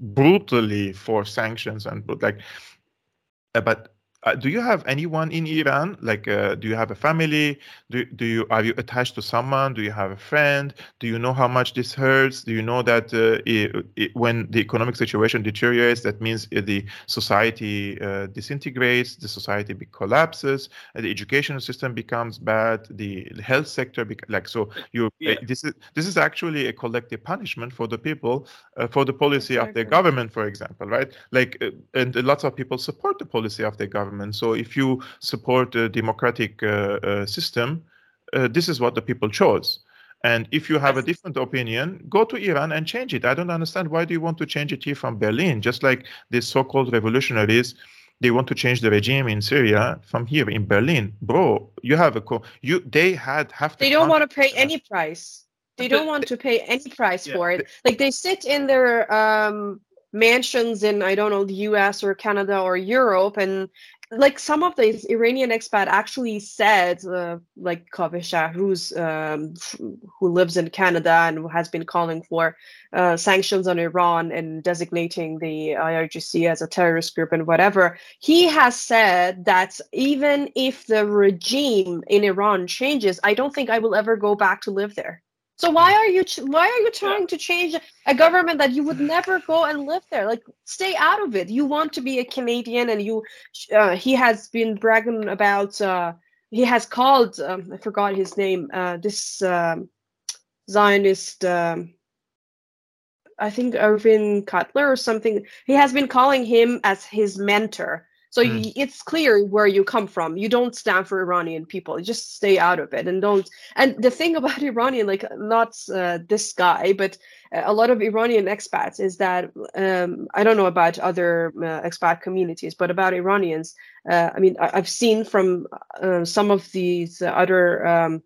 brutally for sanctions and but like Uh, but uh, do you have anyone in Iran? Like, uh, do you have a family? Do, do you are you attached to someone? Do you have a friend? Do you know how much this hurts? Do you know that uh, it, it, when the economic situation deteriorates, that means uh, the society uh, disintegrates, the society collapses, the educational system becomes bad, the health sector, bec- like so. You yeah. this is this is actually a collective punishment for the people for the policy exactly. of their government, for example, right? Like, and lots of people support the policy of the government government. So if you support a democratic uh, uh, system, uh, this is what the people chose. And if you have a different opinion, go to Iran and change it. I don't understand why do you want to change it here from Berlin? Just like these so-called revolutionaries, they want to change the regime in Syria from here in Berlin. Bro, you have a co- you. They had have. They don't want to pay any price. They don't want to pay any price yeah. for it. Like they sit in their um, mansions in I don't know the U.S. or Canada or Europe, and like some of these Iranian expat actually said, uh, like Kaveh who's um, who lives in Canada and has been calling for uh, sanctions on Iran and designating the IRGC as a terrorist group and whatever. He has said that even if the regime in Iran changes, I don't think I will ever go back to live there. So why are you why are you trying yeah. to change a government that you would never go and live there? Like stay out of it. You want to be a Canadian, and you uh, he has been bragging about. Uh, he has called um, I forgot his name. Uh, this um, Zionist. Um, I think Irwin Cotler or something. He has been calling him as his mentor so mm. it's clear where you come from. You don't stand for Iranian people. You just stay out of it and don't. And the thing about Iranian, like not uh, this guy, but a lot of Iranian expats is that um, I don't know about other uh, expat communities, but about Iranians, uh, I mean, I, have seen from uh, some of these other. Um,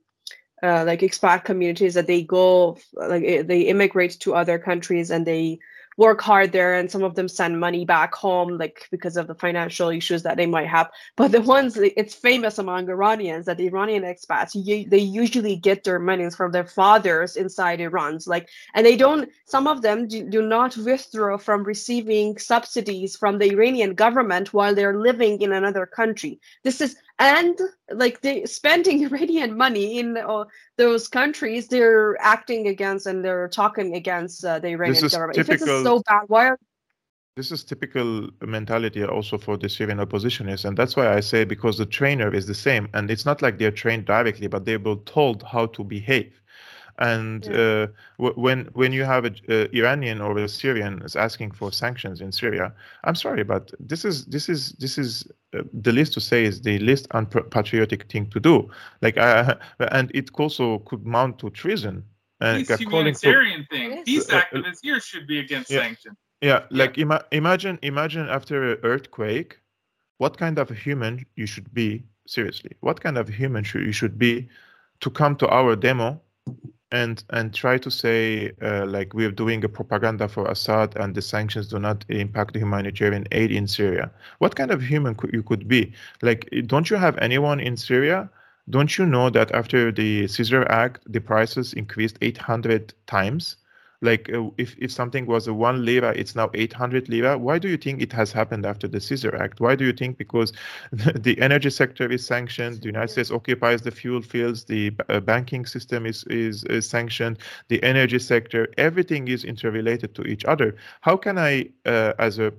uh, like expat communities that they go like eh, they immigrate to other countries and they work hard there and some of them send money back home like because of the financial issues that they might have. But the ones it's famous among iranians that the iranian expats you, they usually get their monies from their fathers inside iran's like and they don't some of them do, do not withdraw from receiving subsidies from the iranian government while they're living in another country. This is and like they spending Iranian money in uh, those countries, they're acting against and they're talking against uh, the Iranian government. Typical, if it's so bad, why are this is typical mentality also for the Syrian oppositionists, and that's why I say because the trainer is the same, and it's not like they're trained directly, but they were told how to behave. And yeah. uh, w- when when you have an Iranian or a Syrian is asking for sanctions in Syria, I'm sorry, but this is this is this is uh, the least to say is the least unpatriotic thing to do. Like, uh, and it also could mount to treason. And These humanitarian to, thing. These uh, uh, activists here should be against yeah, sanctions. Yeah, like ima- imagine imagine after an earthquake, what kind of a human you should be seriously. What kind of human should you should be to come to our demo and and try to say uh, like we're doing a propaganda for Assad and the sanctions do not impact the humanitarian aid in Syria. What kind of human could you could be? Like, don't you have anyone in Syria? Don't you know that after the Caesar Act, the prices increased 800 times? Like uh, if, if something was a one lira it's now 800 lira. Why do you think it has happened after the caesar act? Why do you think? Because the energy sector is sanctioned the united states occupies the fuel fields the uh, banking system is, is, is sanctioned the energy sector everything is interrelated to each other. How can i uh, as a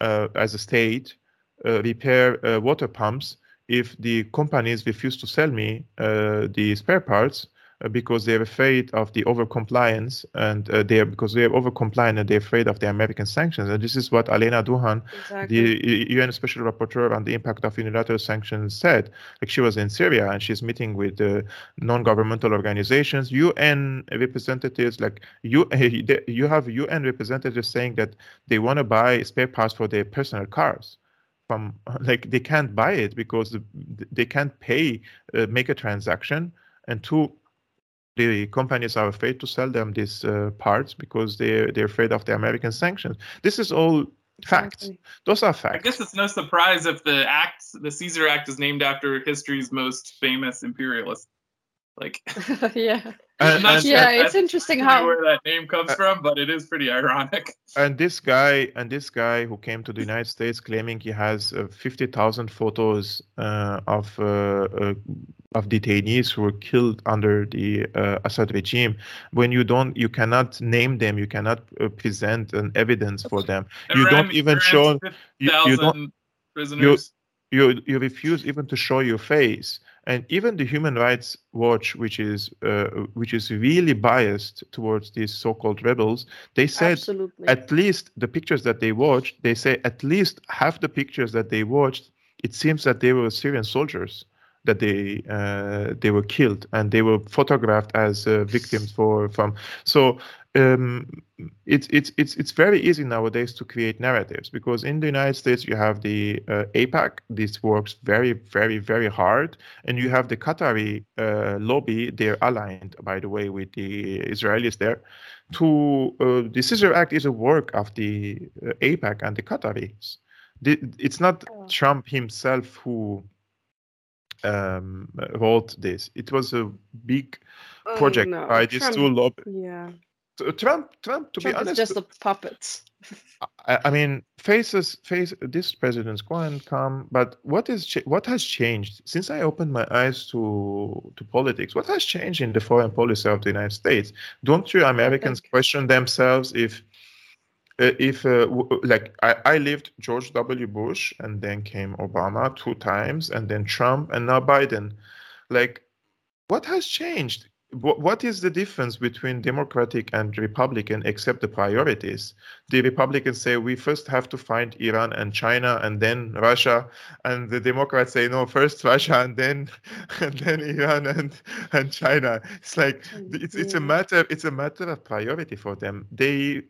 uh, as a state uh, repair uh, water pumps if the companies refuse to sell me the spare parts because they're afraid of the overcompliance and uh, they're because they're overcompliant and they're afraid of the American sanctions. And this is what Alena Douhan, exactly. the UN Special Rapporteur on the impact of unilateral sanctions, said. Like she was in Syria and she's meeting with uh, non-governmental organizations, UN representatives. Like you, you have UN representatives saying that they want to buy spare parts for their personal cars from like they can't buy it because they can't pay uh, make a transaction and two the companies are afraid to sell them these uh, parts because they they're afraid of the American sanctions. This is all facts. Exactly. Those are facts. I guess it's no surprise if the act, the Caesar Act, is named after history's most famous imperialist. Like, yeah. I'm not and- sure yeah, if it's that's interesting how where that name comes from, but it is pretty ironic. and this guy and this guy who came to the United States claiming he has uh, 50,000 photos uh, of uh, uh, of detainees who were killed under the uh, Assad regime. When you don't, you cannot name them, you cannot uh, present an evidence for them. You Iran- don't even show- You, you don't 50,000 prisoners. you you refuse even to show your face and even the human rights watch which is uh, which is really biased towards these so-called rebels they said absolutely at least the pictures that they watched they say at least half the pictures that they watched it seems that they were syrian soldiers that they uh, they were killed and they were photographed as uh, victims for from so um, it's it's it's it's very easy nowadays to create narratives because in the United States you have the uh, AIPAC. This works very very very hard, and you have the Qatari uh, lobby. They're aligned, by the way, with the Israelis there. To uh, the Caesar Act is a work of the uh, AIPAC and the Qataris. The, it's not Oh. Trump himself who um, wrote this. It was a big Oh, project no, by these Trump- two lobby. yeah Trump, Trump, to Trump be honest, just a puppet I, I mean, faces, face. This president's go and come, but what is what has changed since I opened my eyes to to politics? What has changed in the foreign policy of the United States? Don't you Americans question themselves if uh, if uh, w- like I, I lived George W. Bush and then came Obama two times and then Trump and now Biden, like what has changed? Wh- What is the difference between Democratic and Republican except the priorities? The Republicans say we first have to find Iran and China and then Russia, and the Democrats say no, first Russia and then and then Iran and and China. It's like it's it's a matter it's a matter of priority for them. They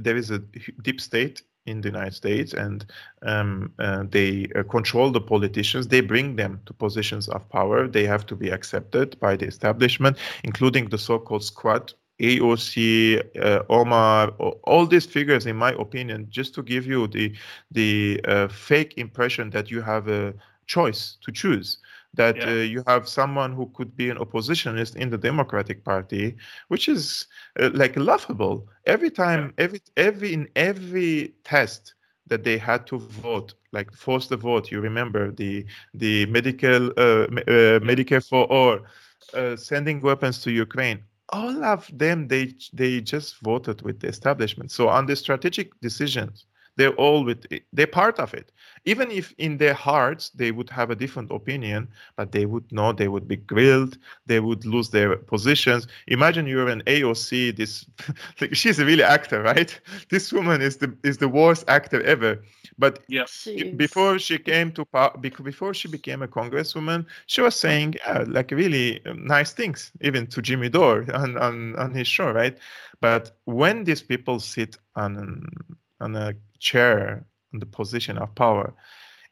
there is a deep state in the United States, and um, uh, they uh, control the politicians. They bring them to positions of power. They have to be accepted by the establishment, including the so-called squad. AOC, uh, Omar, all these figures, in my opinion, just to give you the the uh, fake impression that you have a choice to choose, that Yeah. uh, you have someone who could be an oppositionist in the Democratic Party, which is uh, like laughable. Every time, every every in every test that they had to vote, like force the vote. You remember the the medical uh, uh, Medicare for all, uh, sending weapons to Ukraine. All of them, they they just voted with the establishment. So on the strategic decisions, they're all with it. they're part of it. Even if in their hearts they would have a different opinion, but they would know they would be grilled, they would lose their positions. Imagine you're an AOC. This like, she's a really actor, right? This woman is the is the worst actor ever. But Yep. Jeez. before she came to power, before she became a congresswoman, she was saying yeah, like really um, nice things, even to Jimmy Dore on, on, on his show, right? But when these people sit on um, on a chair in the position of power,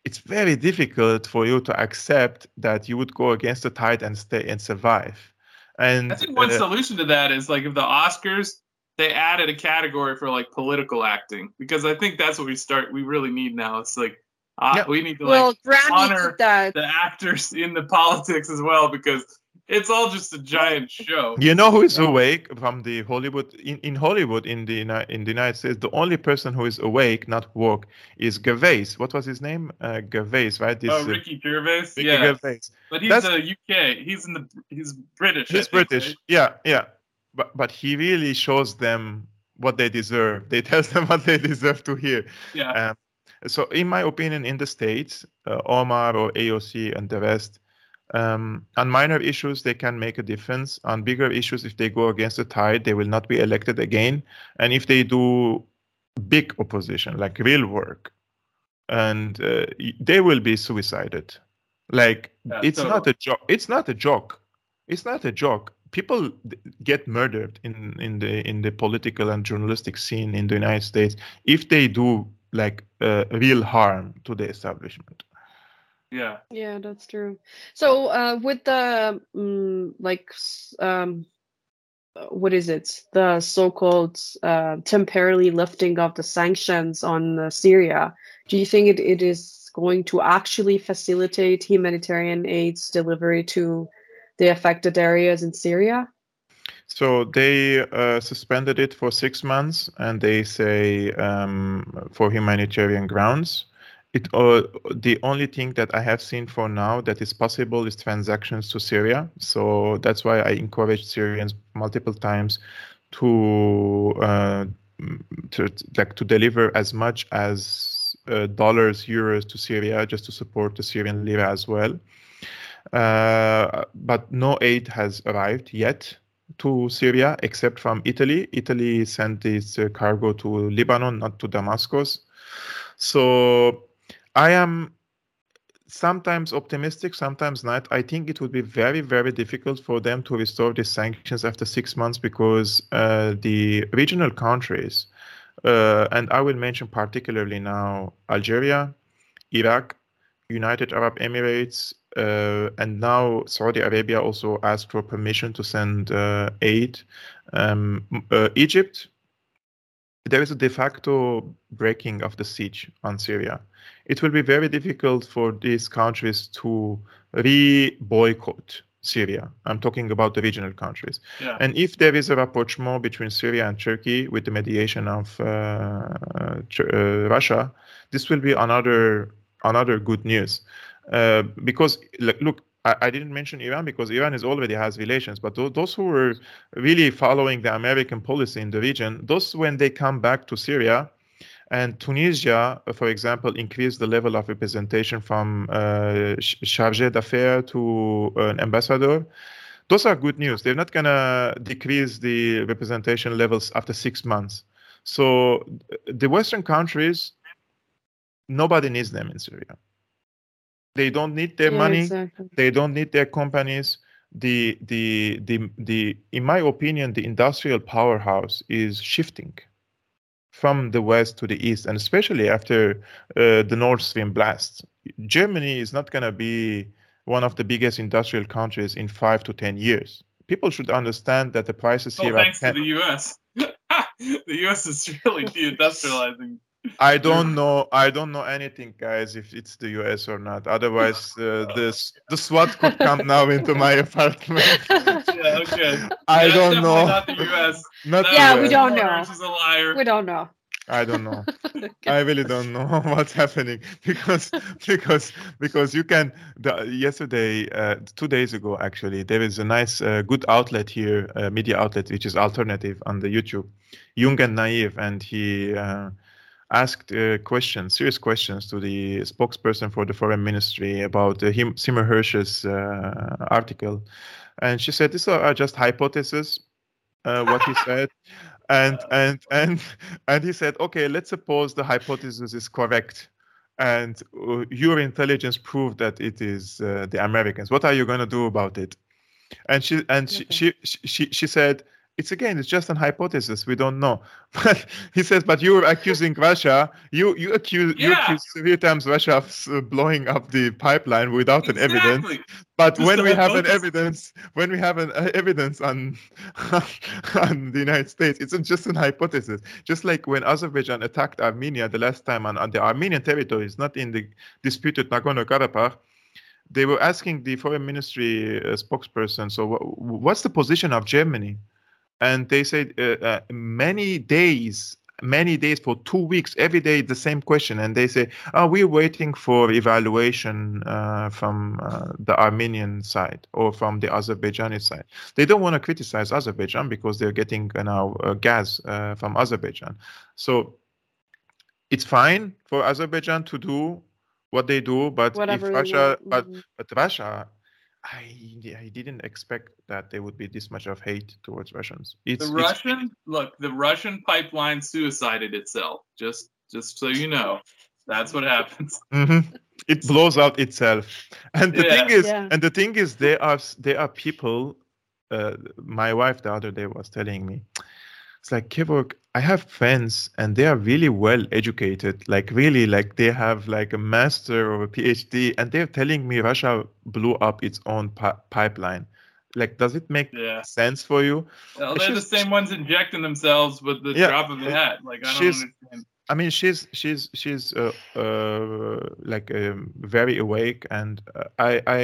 it's very difficult for you to accept that you would go against the tide and stay and survive. And I think one uh, solution to that is like if the Oscars they added a category for like political acting because I think that's what we start we really need now. It's like uh, Yeah. we need to like Grammy honor the actors in the politics as well because it's all just a giant show. You know who is awake from the Hollywood in, in Hollywood in the in the United States? The only person who is awake, not woke, is Gervais. What was his name? Uh, Gervais, right? This, Oh, uh, Ricky Gervais, Ricky yeah, Gervais. but he's That's- the UK. He's in the he's British. He's think, British. right? Yeah, yeah. But but he really shows them what they deserve. They tell them what they deserve to hear. Yeah, Um, so in my opinion, in the states, uh, Omar or AOC and the rest, um, on minor issues they can make a difference. On bigger issues, if they go against the tide, they will not be elected again. And if they do big opposition, like real work, and uh, they will be suicided. Like Yeah, it's not a joke. It's not a joke. It's not a joke. People get murdered in in the in the political and journalistic scene in the United States if they do like uh, real harm to the establishment. Yeah. Yeah, that's true. So, uh, with the mm, like, um, uh, what is it? The so-called uh, temporarily lifting of the sanctions on uh, Syria. Do you think it, it is going to actually facilitate humanitarian aid's delivery to the affected areas in Syria? So they uh, suspended it for six months, and they say um, for humanitarian grounds. It uh, the only thing that I have seen for now that is possible is transactions to Syria. So that's why I encourage Syrians multiple times to uh, to like to deliver as much as uh, dollars, euros to Syria just to support the Syrian lira as well. Uh, but no aid has arrived yet to Syria except from Italy. Italy sent its uh, cargo to Lebanon, not to Damascus. So I am sometimes optimistic, sometimes not. I think it would be very, very difficult for them to restore the sanctions after six months because uh, the regional countries, uh, and I will mention particularly now Algeria, Iraq, United Arab Emirates, uh, and now Saudi Arabia also asked for permission to send uh, aid. Um, uh, Egypt, there is a de facto breaking of the siege on Syria. It will be very difficult for these countries to re boycott Syria. I'm talking about the regional countries. Yeah. And if there is a rapprochement between Syria and Turkey with the mediation of uh, uh, Russia, this will be another another good news. Uh, because look, I, I, didn't mention Iran because Iran is already has relations, but th- those who were really following the American policy in the region, those when they come back to Syria, and Tunisia, for example, increased the level of representation from uh, chargé d'affaires to an ambassador. Those are good news. They're not going to decrease the representation levels after six months. So the Western countries, nobody needs them in Syria. They don't need their Yeah, money. exactly. They don't need their companies. The the the the in my opinion, the industrial powerhouse is shifting from the west to the east, and especially after uh, the Nord Stream blast. Germany is not going to be one of the biggest industrial countries in five to ten years. People should understand that the prices Oh, here are thanks to the U.S. the U.S. is really deindustrializing. I don't know. I don't know anything, guys. If it's the U.S. or not. Otherwise, uh, this the SWAT could come now into my apartment. Yeah, okay. I That's don't definitely know. Not the U.S. Not That the Yeah, we don't know. Reuters is a liar. we don't know. I don't know. I really don't know what's happening because because because you can. The, yesterday, uh, two days ago, actually, there is a nice, uh, good outlet here, uh, media outlet, which is alternative on the YouTube, Young and Naive, and he uh, asked uh, questions, serious questions, to the spokesperson for the foreign ministry about uh, him, Seymour Hersh's uh, article, and she said these are, just hypotheses. Uh, what he said, and and and and he said, okay, let's suppose the hypothesis is correct, and uh, your intelligence proved that it is uh, the Americans. What are you going to do about it? And she and she, she she she said, it's again, it's just an hypothesis. We don't know. But he says, but you're accusing Russia. You you accuse you accuse three times Russia of uh, blowing up the pipeline without an evidence. But Just when we have an evidence, when we have an uh, evidence on on the United States, it's just an hypothesis. Just like when Azerbaijan attacked Armenia the last time on, on the Armenian territories, not in the disputed Nagorno-Karabakh, they were asking the foreign ministry uh, spokesperson, so wh- what's the position of Germany? And they said uh, uh, many days, many days for two weeks, every day the same question. And they say, oh, we're waiting for evaluation uh, from uh, the Armenian side or from the Azerbaijani side. They don't want to criticize Azerbaijan because they're getting uh, now uh, gas uh, from Azerbaijan. So it's fine for Azerbaijan to do what they do, but Whatever. if Russia, but Mhm. but Russia, I I didn't expect that there would be this much of hate towards Russians. It's, The it's- Russian look, the Russian pipeline suicided itself. Just just so you know. That's what happens. Mhm. It blows out itself. And the thing is, Yeah. and the thing is, there are s- there are people. Uh, my wife the other day was telling me, it's like Kevork, I have friends and they are really well educated, like really, like they have like a master or a PhD, and they're telling me Russia blew up its own pi- pipeline. Like, does it make Yeah. sense for you? Well, they're the same ones injecting themselves with the Yeah, drop of a hat. Like I don't she's- understand. I mean, she's she's she's uh, uh, like um, very awake, and uh, I I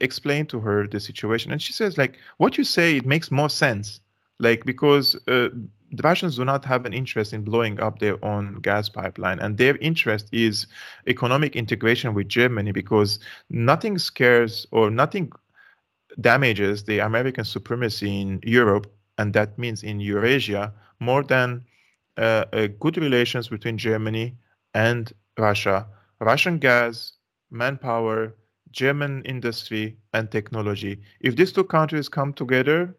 explained to her the situation, and she says like, "What you say it makes more sense." Like because uh, the Russians do not have an interest in blowing up their own gas pipeline, and their interest is economic integration with Germany because nothing scares or nothing damages the American supremacy in Europe, and that means in Eurasia, more than uh, good relations between Germany and Russia. Russian gas, manpower, German industry, and technology. If these two countries come together,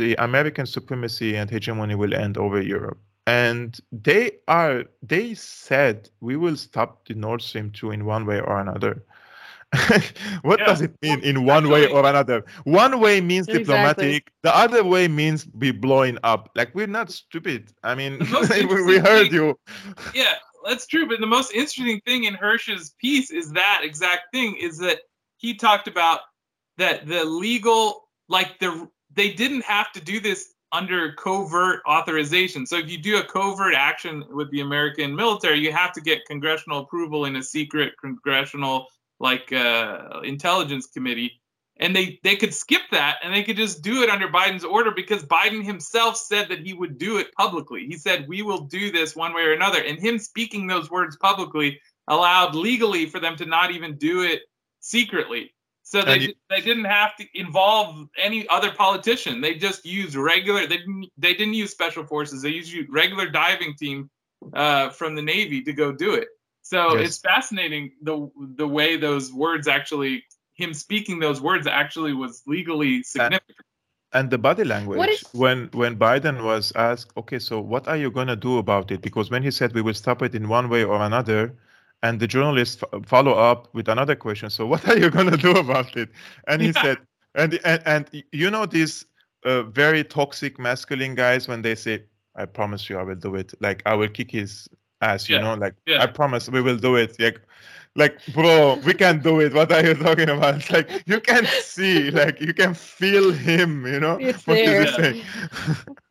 the American supremacy and hegemony will end over Europe. And they are they said we will stop the Nord Stream 2 in one way or another. what yeah. does it mean in one Actually, way or another? One way means exactly. diplomatic, the other way means be blowing up. Like we're not stupid. I mean, we heard thing, you. Yeah, that's true. But the most interesting thing in Hersh's piece is that exact thing is that he talked about that the legal, like the they didn't have to do this under covert authorization. So if you do a covert action with the American military, you have to get congressional approval in a secret congressional like uh, intelligence committee. And they, they could skip that and they could just do it under Biden's order because Biden himself said that he would do it publicly. He said, We will do this one way or another. And him speaking those words publicly allowed legally for them to not even do it secretly. So they, you, they didn't have to involve any other politician. They just used regular. They didn't, they didn't use special forces. They used regular diving team uh, from the Navy to go do it. So yes. it's fascinating the the way those words actually him speaking those words actually was legally significant. And, and the body language is, when when Biden was asked, okay, so what are you gonna do about it? Because when he said we will stop it in one way or another, and the journalist f- follow up with another question so what are you going to do about it and he yeah. said and, and and you know these uh, very toxic masculine guys when they say i promise you i will do it like i will kick his ass you yeah. know like yeah. i promise we will do it like like bro we can do it what are you talking about it's like you can see like you can feel him you know it's what there.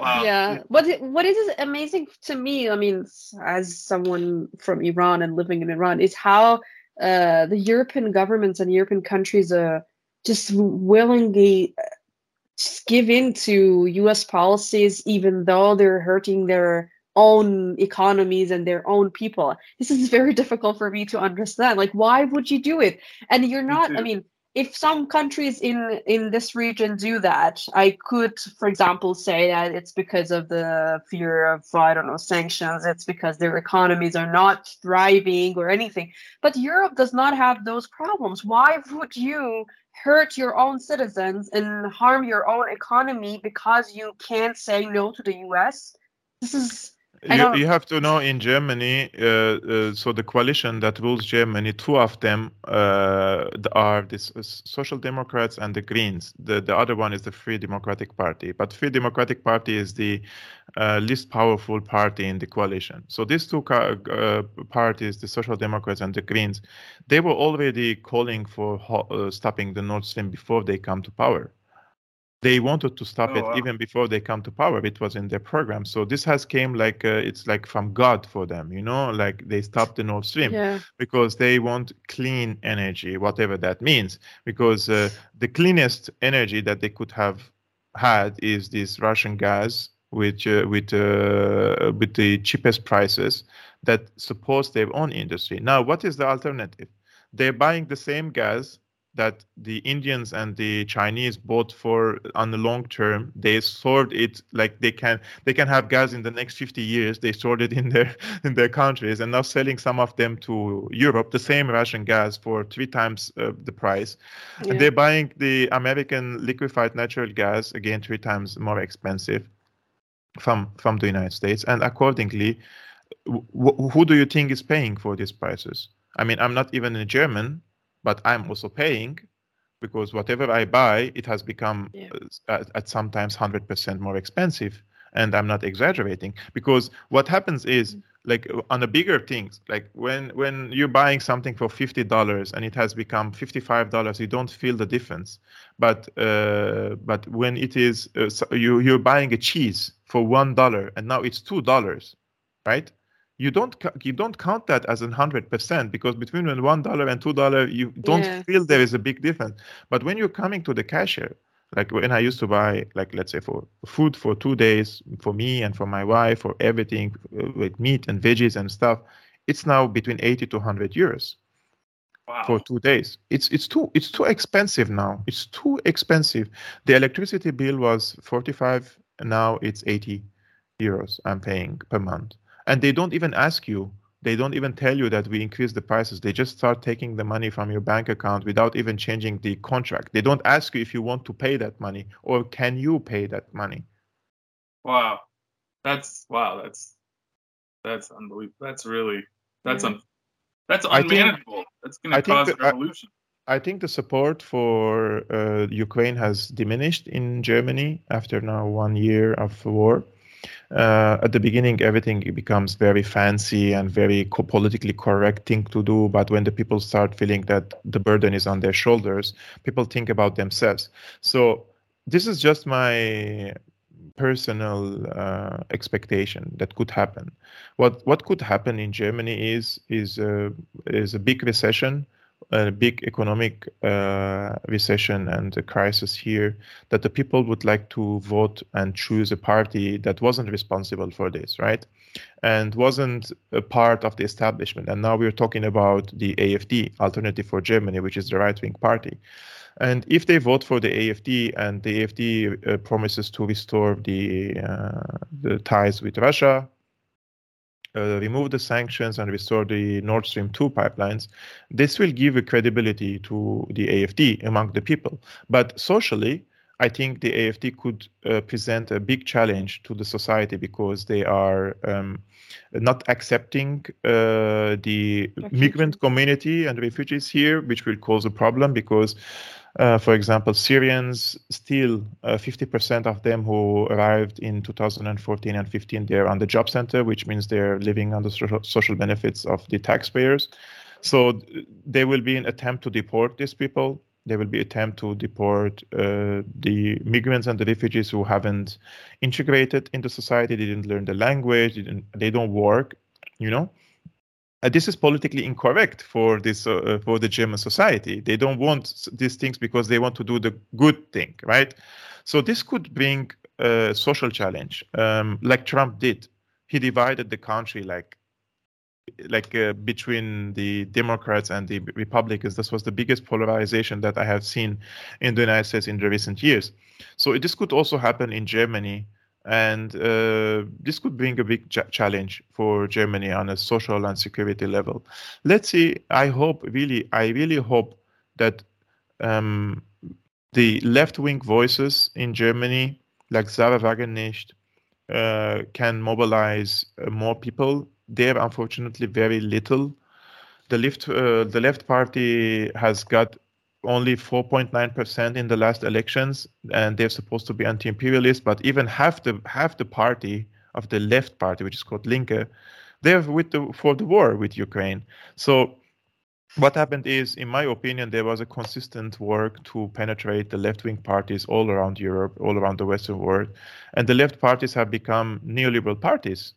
Wow. Yeah. What what is amazing to me, I mean, as someone from Iran and living in Iran, is how uh, the European governments and European countries are just willingly uh, just give in to U.S. policies, even though they're hurting their own economies and their own people. This is very difficult for me to understand. Like, why would you do it? And you're not. I mean if some countries in in this region do that i could for example say that it's because of the fear of i don't know sanctions it's because their economies are not thriving or anything. But europe does not have those problems. Why would you hurt your own citizens and harm your own economy because you can't say no to the us this is you, you have to know in Germany, uh, uh, so the coalition that rules Germany, two of them uh, are the Social Democrats and the Greens. The, the other one is the Free Democratic Party. But Free Democratic Party is the uh, least powerful party in the coalition. So these two uh, parties, the Social Democrats and the Greens, they were already calling for uh, stopping the Nord Stream before they come to power they wanted to stop oh, it wow. even before they come to power it was in their program so this has came like uh, it's like from god for them you know like they stopped the nord stream yeah. because they want clean energy whatever that means because uh, the cleanest energy that they could have had is this russian gas which uh, with uh, with the cheapest prices that supports their own industry now what is the alternative they're buying the same gas that the Indians and the Chinese bought for on the long term. They stored it like they can they can have gas in the next 50 years. They stored it in their in their countries and now selling some of them to Europe, the same Russian gas for three times uh, the price. Yeah. And they're buying the American liquefied natural gas again three times more expensive from from the United States. And accordingly, wh- who do you think is paying for these prices? I mean, I'm not even a German but I'm also paying because whatever I buy, it has become yeah. uh, at, sometimes 100% more expensive. And I'm not exaggerating because what happens is mm-hmm. like on the bigger things, like when when you're buying something for fifty dollars and it has become fifty five dollars, you don't feel the difference. But uh, but when it is uh, you you're buying a cheese for one dollar and now it's two dollars, right? You don't you don't count that as a hundred percent because between one dollar and two dollar you don't yeah. feel there is a big difference but when you're coming to the cashier Like when I used to buy, like let's say for food for two days for me and for my wife, for everything uh, with meat and veggies and stuff, it's now between 80 to 100 euros Wow. for two days. It's it's too it's too expensive now. It's too expensive. The electricity bill was 45, now it's 80 euros I'm paying per month. And they don't even ask you. They don't even tell you that we increase the prices. They just start taking the money from your bank account without even changing the contract. They don't ask you if you want to pay that money or can you pay that money. Wow. That's wow. That's that's unbelievable. That's really that's un, that's I think- unmanageable. that's going to cause a that I- revolution. I think the support for uh, Ukraine has diminished in Germany after now one year of war. Uh, at the beginning, everything becomes very fancy and very co- politically correct thing to do. But when the people start feeling that the burden is on their shoulders, people think about themselves. So this is just my personal uh, expectation that could happen. What what could happen in Germany is is uh, is a big recession a big economic uh, recession and a crisis here that the people would like to vote and choose a party that wasn't responsible for this, right? And wasn't a part of the establishment. And now we're talking about the AFD, Alternative for Germany, which is the right wing party. And if they vote for the AFD and the AFD uh, promises to restore the uh, the ties with Russia, uh, remove the sanctions and restore the Nord Stream 2 pipelines, this will give a credibility to the AFD among the people. But socially, I think the AFD could uh, present a big challenge to the society because they are um, not accepting uh, the migrant community and refugees here, which will cause a problem because uh, for example, Syrians, still uh, 50% of them who arrived in 2014 and 15, they're on the job center, which means they're living on the social, benefits of the taxpayers. So th- there will be an attempt to deport these people. There will be attempt to deport uh, the migrants and the refugees who haven't integrated into society. They didn't learn the language. They, they don't work. You know. Uh, this is politically incorrect for this uh, for the German society. They don't want these things because they want to do the good thing, right? So this could bring a social challenge, um, like Trump did. He divided the country like like uh, between the Democrats and the Republicans. This was the biggest polarization that I have seen in the United States in the recent years. So this could also happen in Germany and uh, this could bring a big ch- challenge for Germany on a social and security level. Let's see. I hope really, I really hope that um, the left-wing voices in Germany, like Sahra Wagenknecht, uh, can mobilize uh, more people. There, unfortunately, very little. The left, uh, the left party has got only 4.9% in the last elections and they're supposed to be anti-imperialist but even half the half the party of the left party which is called linke they're with the for the war with ukraine. So what happened is in my opinion there was a consistent work to penetrate the left-wing parties all around europe all around the western world and the left parties have become neoliberal parties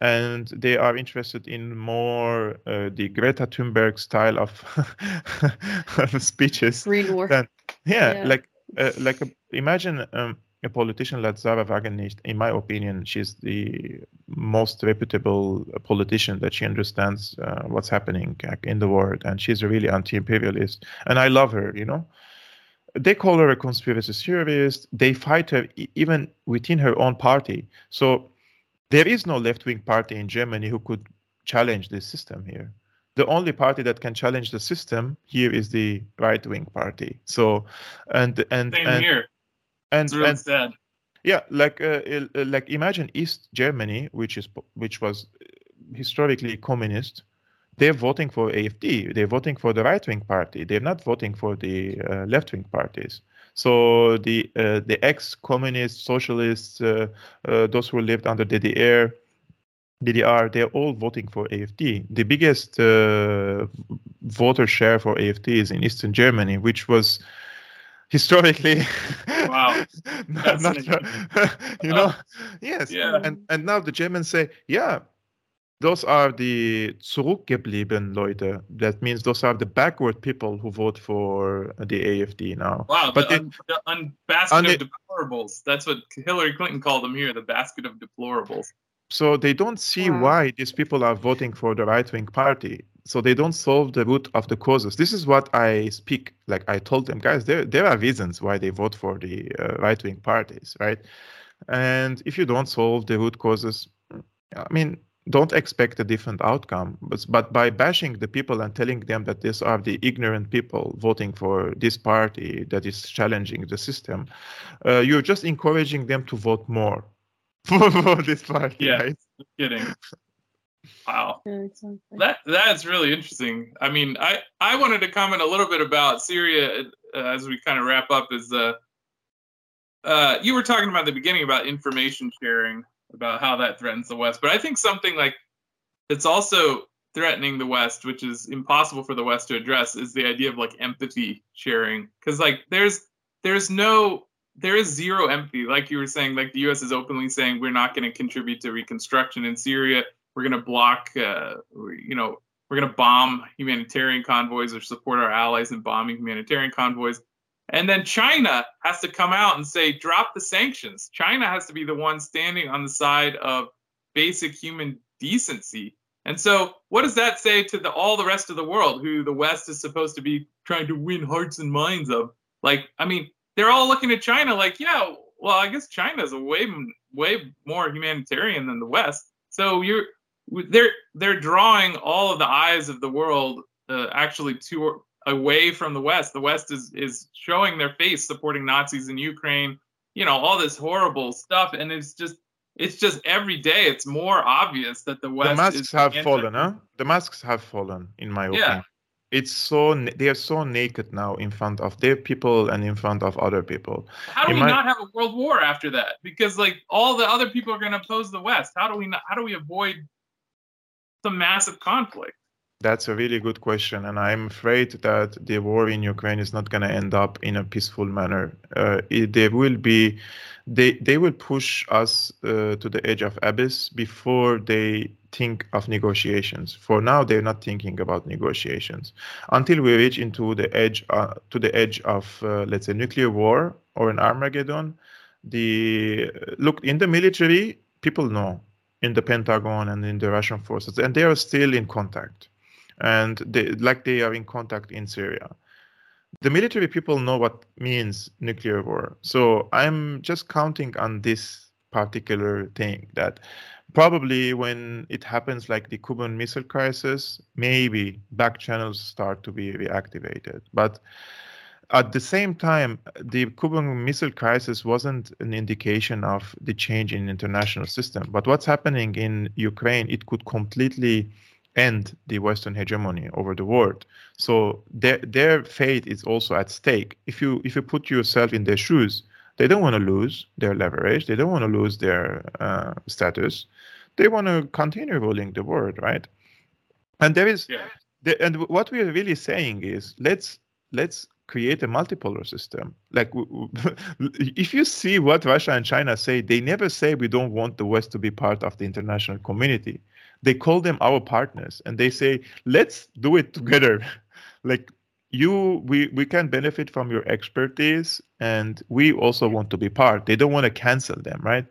and they are interested in more uh, the Greta Thunberg style of, of speeches. Green war. Than, yeah, Yeah. like uh, like a, imagine um, a politician like Sahra Wagenknecht. In my opinion, she's the most reputable politician that she understands uh, what's happening in the world, and she's a really anti-imperialist, and I love her. You know, they call her a conspiracy theorist. They fight her even within her own party. So there is no left-wing party in Germany who could challenge this system here. The only party that can challenge the system here is the right-wing party. So, and and Same and, here. and, It's really and sad. yeah, like uh, uh, like imagine East Germany, which is which was historically communist. They're voting for AFD. They're voting for the right wing party. They're not voting for the uh, left wing parties. So the uh, the ex-communist socialists, uh, uh, those who lived under DDR, DDR, they're all voting for AFD. The biggest uh, voter share for AFD is in Eastern Germany, which was historically Wow. not, not- you know yes Yeah. and and now the germans say yeah those are the zurückgeblieben Leute. That means those are the backward people who vote for the AFD now. Wow, but the, un, the un basket un of deplorables. That's what Hillary Clinton called them here, the basket of deplorables. So they don't see wow. why these people are voting for the right wing party. So they don't solve the root of the causes. This is what I speak. Like I told them, guys, there there are reasons why they vote for the uh, right wing parties, right? And if you don't solve the root causes, I mean, don't expect a different outcome. But, but by bashing the people and telling them that these are the ignorant people voting for this party that is challenging the system, uh, you're just encouraging them to vote more for this party. Yeah, right? kidding. Wow, that that's really interesting. I mean, I I wanted to comment a little bit about Syria uh, as we kind of wrap up. Is uh, uh, you were talking about the beginning about information sharing about how that threatens the West. But I think something like it's also threatening the West, which is impossible for the West to address, is the idea of like empathy sharing. Because like there's there's no there is zero empathy. Like you were saying, like the U.S. is openly saying we're not going to contribute to reconstruction in Syria. We're going to block, uh, you know, we're going to bomb humanitarian convoys or support our allies in bombing humanitarian convoys. And then China has to come out and say, drop the sanctions. China has to be the one standing on the side of basic human decency. And so, what does that say to the, all the rest of the world who the West is supposed to be trying to win hearts and minds of? Like, I mean, they're all looking at China like, yeah, well, I guess China is a way, way more humanitarian than the West. So you're, they're, they're drawing all of the eyes of the world uh, actually to away from the West. The West is is showing their face supporting Nazis in Ukraine, you know, all this horrible stuff, and it's just it's just every day it's more obvious that the West. The masks have anti- fallen, huh? The masks have fallen, in my opinion. Yeah. It's so they are so naked now in front of their people and in front of other people. How do in we my... not have a world war after that? Because like all the other people are going to oppose the West. How do we not? How do we avoid some massive conflict? That's a really good question, and I'm afraid that the war in Ukraine is not going to end up in a peaceful manner. Uh, will be, they they will push us uh, to the edge of abyss before they think of negotiations. For now, they're not thinking about negotiations until we reach into the edge uh, to the edge of uh, let's say nuclear war or an Armageddon. The look in the military, people know in the Pentagon and in the Russian forces, and they are still in contact and they, like they are in contact in Syria. The military people know what means nuclear war. So I'm just counting on this particular thing that probably when it happens like the Cuban Missile Crisis, maybe back channels start to be reactivated. But at the same time, the Cuban Missile Crisis wasn't an indication of the change in international system. But what's happening in Ukraine, it could completely end the Western hegemony over the world. So their their fate is also at stake. If you if you put yourself in their shoes, they don't want to lose their leverage. They don't want to lose their uh, status. They want to continue ruling the world, right? And there is, yeah. the, and what we are really saying is let's let's create a multipolar system. Like, if you see what Russia and China say, they never say we don't want the West to be part of the international community they call them our partners and they say let's do it together. Like you we we can benefit from your expertise and we also want to be part. They don't want to cancel them right?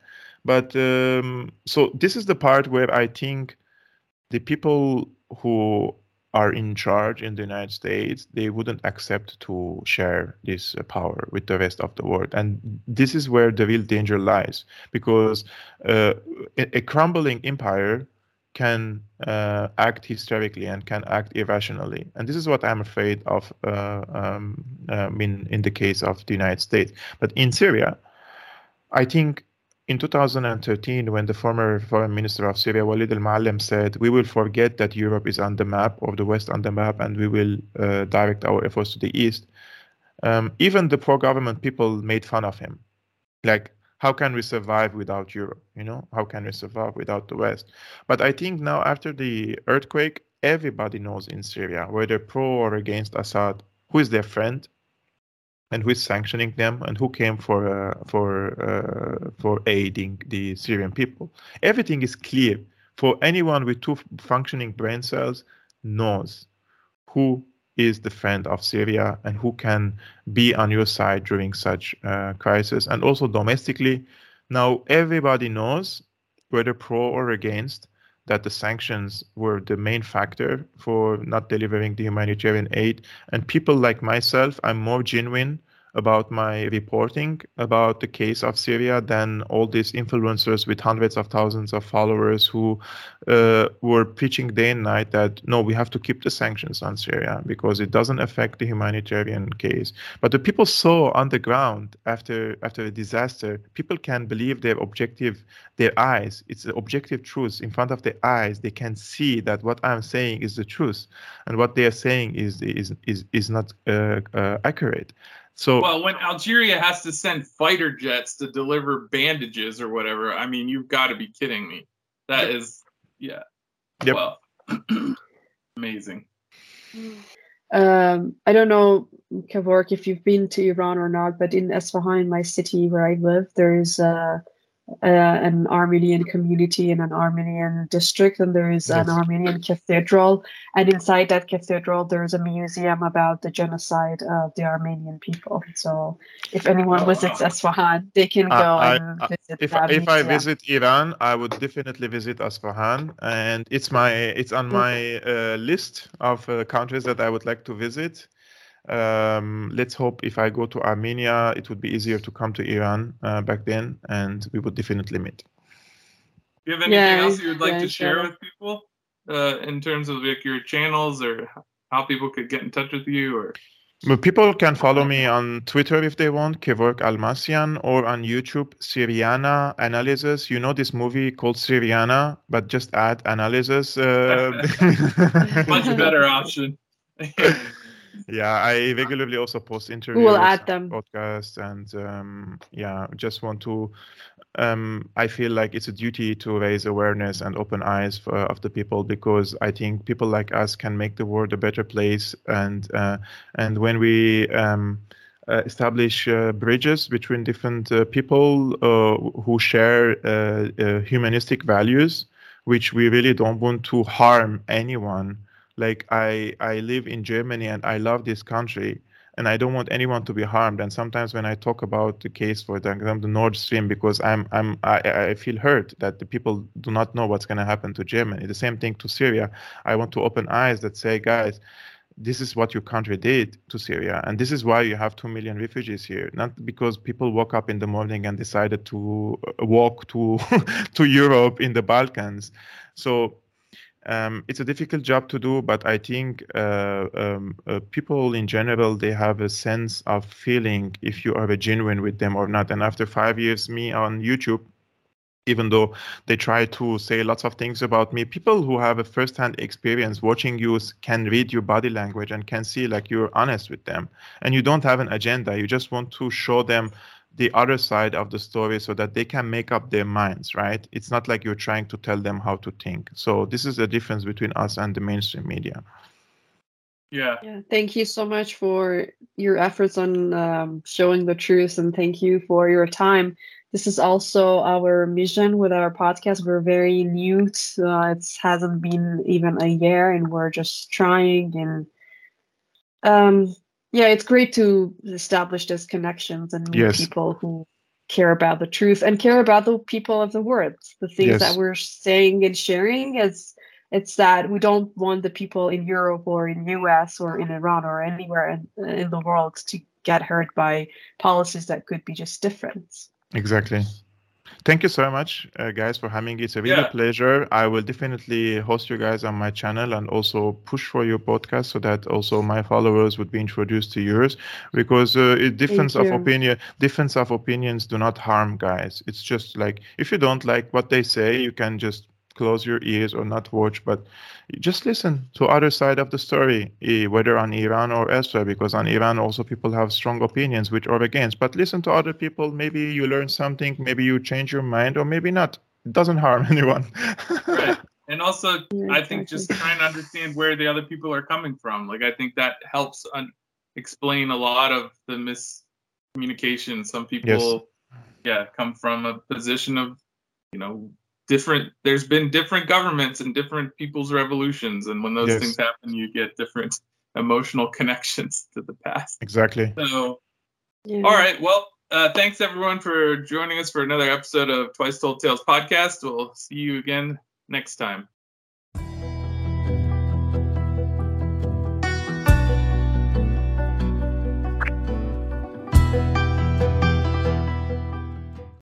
But um, so this is the part where i think the people who are in charge in the united states they wouldn't accept to share this uh, power with the rest of the world. And this is where the real danger lies because uh, a, a crumbling empire can uh, act hysterically and can act irrationally. And this is what I'm afraid of uh, um, um, in, in the case of the United States. But in Syria, I think in 2013, when the former foreign minister of Syria, Walid al Muallem, said, We will forget that Europe is on the map or the West on the map, and we will uh, direct our efforts to the East. Um, even the pro government people made fun of him. Like, how can we survive without Europe? You know, how can we survive without the West? But I think now after the earthquake, everybody knows in Syria, whether pro or against Assad, who is their friend, and who is sanctioning them, and who came for uh, for uh, for aiding the Syrian people. Everything is clear for anyone with two functioning brain cells knows who is the friend of Syria and who can be on your side during such uh, crisis. And also domestically, now everybody knows whether pro or against that the sanctions were the main factor for not delivering the humanitarian aid. And people like myself, I'm more genuine about my reporting about the case of Syria than all these influencers with hundreds of thousands of followers who uh, were preaching day and night that no, we have to keep the sanctions on Syria because it doesn't affect the humanitarian case. But the people saw on the ground after after a disaster, people can believe their objective, their eyes. It's the objective truth in front of their eyes. They can see that what I'm saying is the truth, and what they are saying is is is is not uh, uh, accurate. So well, when Algeria has to send fighter jets to deliver bandages or whatever, I mean, you've got to be kidding me. That yep. is, yeah. Yep. Well, amazing. Um, I don't know, Kevork, if you've been to Iran or not, but in Esfahan, my city where I live, there is a uh, an Armenian community in an Armenian district, and there is yes. an Armenian cathedral. And inside that cathedral, there's a museum about the genocide of the Armenian people. So, if anyone oh, visits Esfahan, they can go I, and I, visit. If, that if I visit Iran, I would definitely visit Esfahan, and it's my it's on my uh, list of uh, countries that I would like to visit. Um, let's hope if I go to Armenia, it would be easier to come to Iran uh, back then, and we would definitely meet. Do you have anything yeah, else you would like yeah, to share with people uh, in terms of like your channels or how people could get in touch with you or? People can follow me on Twitter if they want, Kevork Almassian, or on YouTube, Syriana Analysis. You know this movie called Syriana, but just add analysis. Uh... Much better option. yeah i regularly also post interviews we'll add them. podcasts and um, yeah just want to um, i feel like it's a duty to raise awareness and open eyes for, of the people because i think people like us can make the world a better place and uh, and when we um, uh, establish uh, bridges between different uh, people uh, who share uh, humanistic values which we really don't want to harm anyone like i i live in germany and i love this country and i don't want anyone to be harmed and sometimes when i talk about the case for the, the nord stream because i'm i'm i, I feel hurt that the people do not know what's going to happen to germany the same thing to syria i want to open eyes that say guys this is what your country did to Syria, and this is why you have two million refugees here. Not because people woke up in the morning and decided to uh, walk to to Europe in the Balkans. So um, it's a difficult job to do, but I think uh, um, uh, people in general they have a sense of feeling if you are genuine with them or not. And after five years, me on YouTube, even though they try to say lots of things about me, people who have a first-hand experience watching you can read your body language and can see like you're honest with them, and you don't have an agenda. You just want to show them the other side of the story so that they can make up their minds right? It's not like you're trying to tell them how to think. So this is the difference between us and the mainstream media. Yeah. Yeah thank you so much for your efforts on um, showing the truth and thank you for your time. This is also our mission with our podcast. We're very new to, uh, it hasn't been even a year and we're just trying and um yeah, it's great to establish those connections and meet yes. people who care about the truth and care about the people of the world. The things yes. that we're saying and sharing is it's that we don't want the people in Europe or in US or in Iran or anywhere in, in the world to get hurt by policies that could be just different. Exactly. Thank you so much, uh, guys, for having it. It's a real yeah. pleasure. I will definitely host you guys on my channel and also push for your podcast so that also my followers would be introduced to yours. Because uh, difference of opinion, difference of opinions do not harm, guys. It's just like if you don't like what they say, you can just close your ears or not watch, but just listen to other side of the story, eh, whether on Iran or elsewhere, because on Iran also people have strong opinions which are against. But listen to other people. Maybe you learn something. Maybe you change your mind, or maybe not. It doesn't harm anyone. right. And also, I think just trying to understand where the other people are coming from. Like I think that helps un- explain a lot of the miscommunication. Some people, yes. yeah, come from a position of, you know, different there's been different governments and different people's revolutions and when those Yes. things happen you get different emotional connections to the past Exactly. so Yeah. all right well uh, thanks everyone for joining us for another episode of twice told tales podcast we'll see you again next time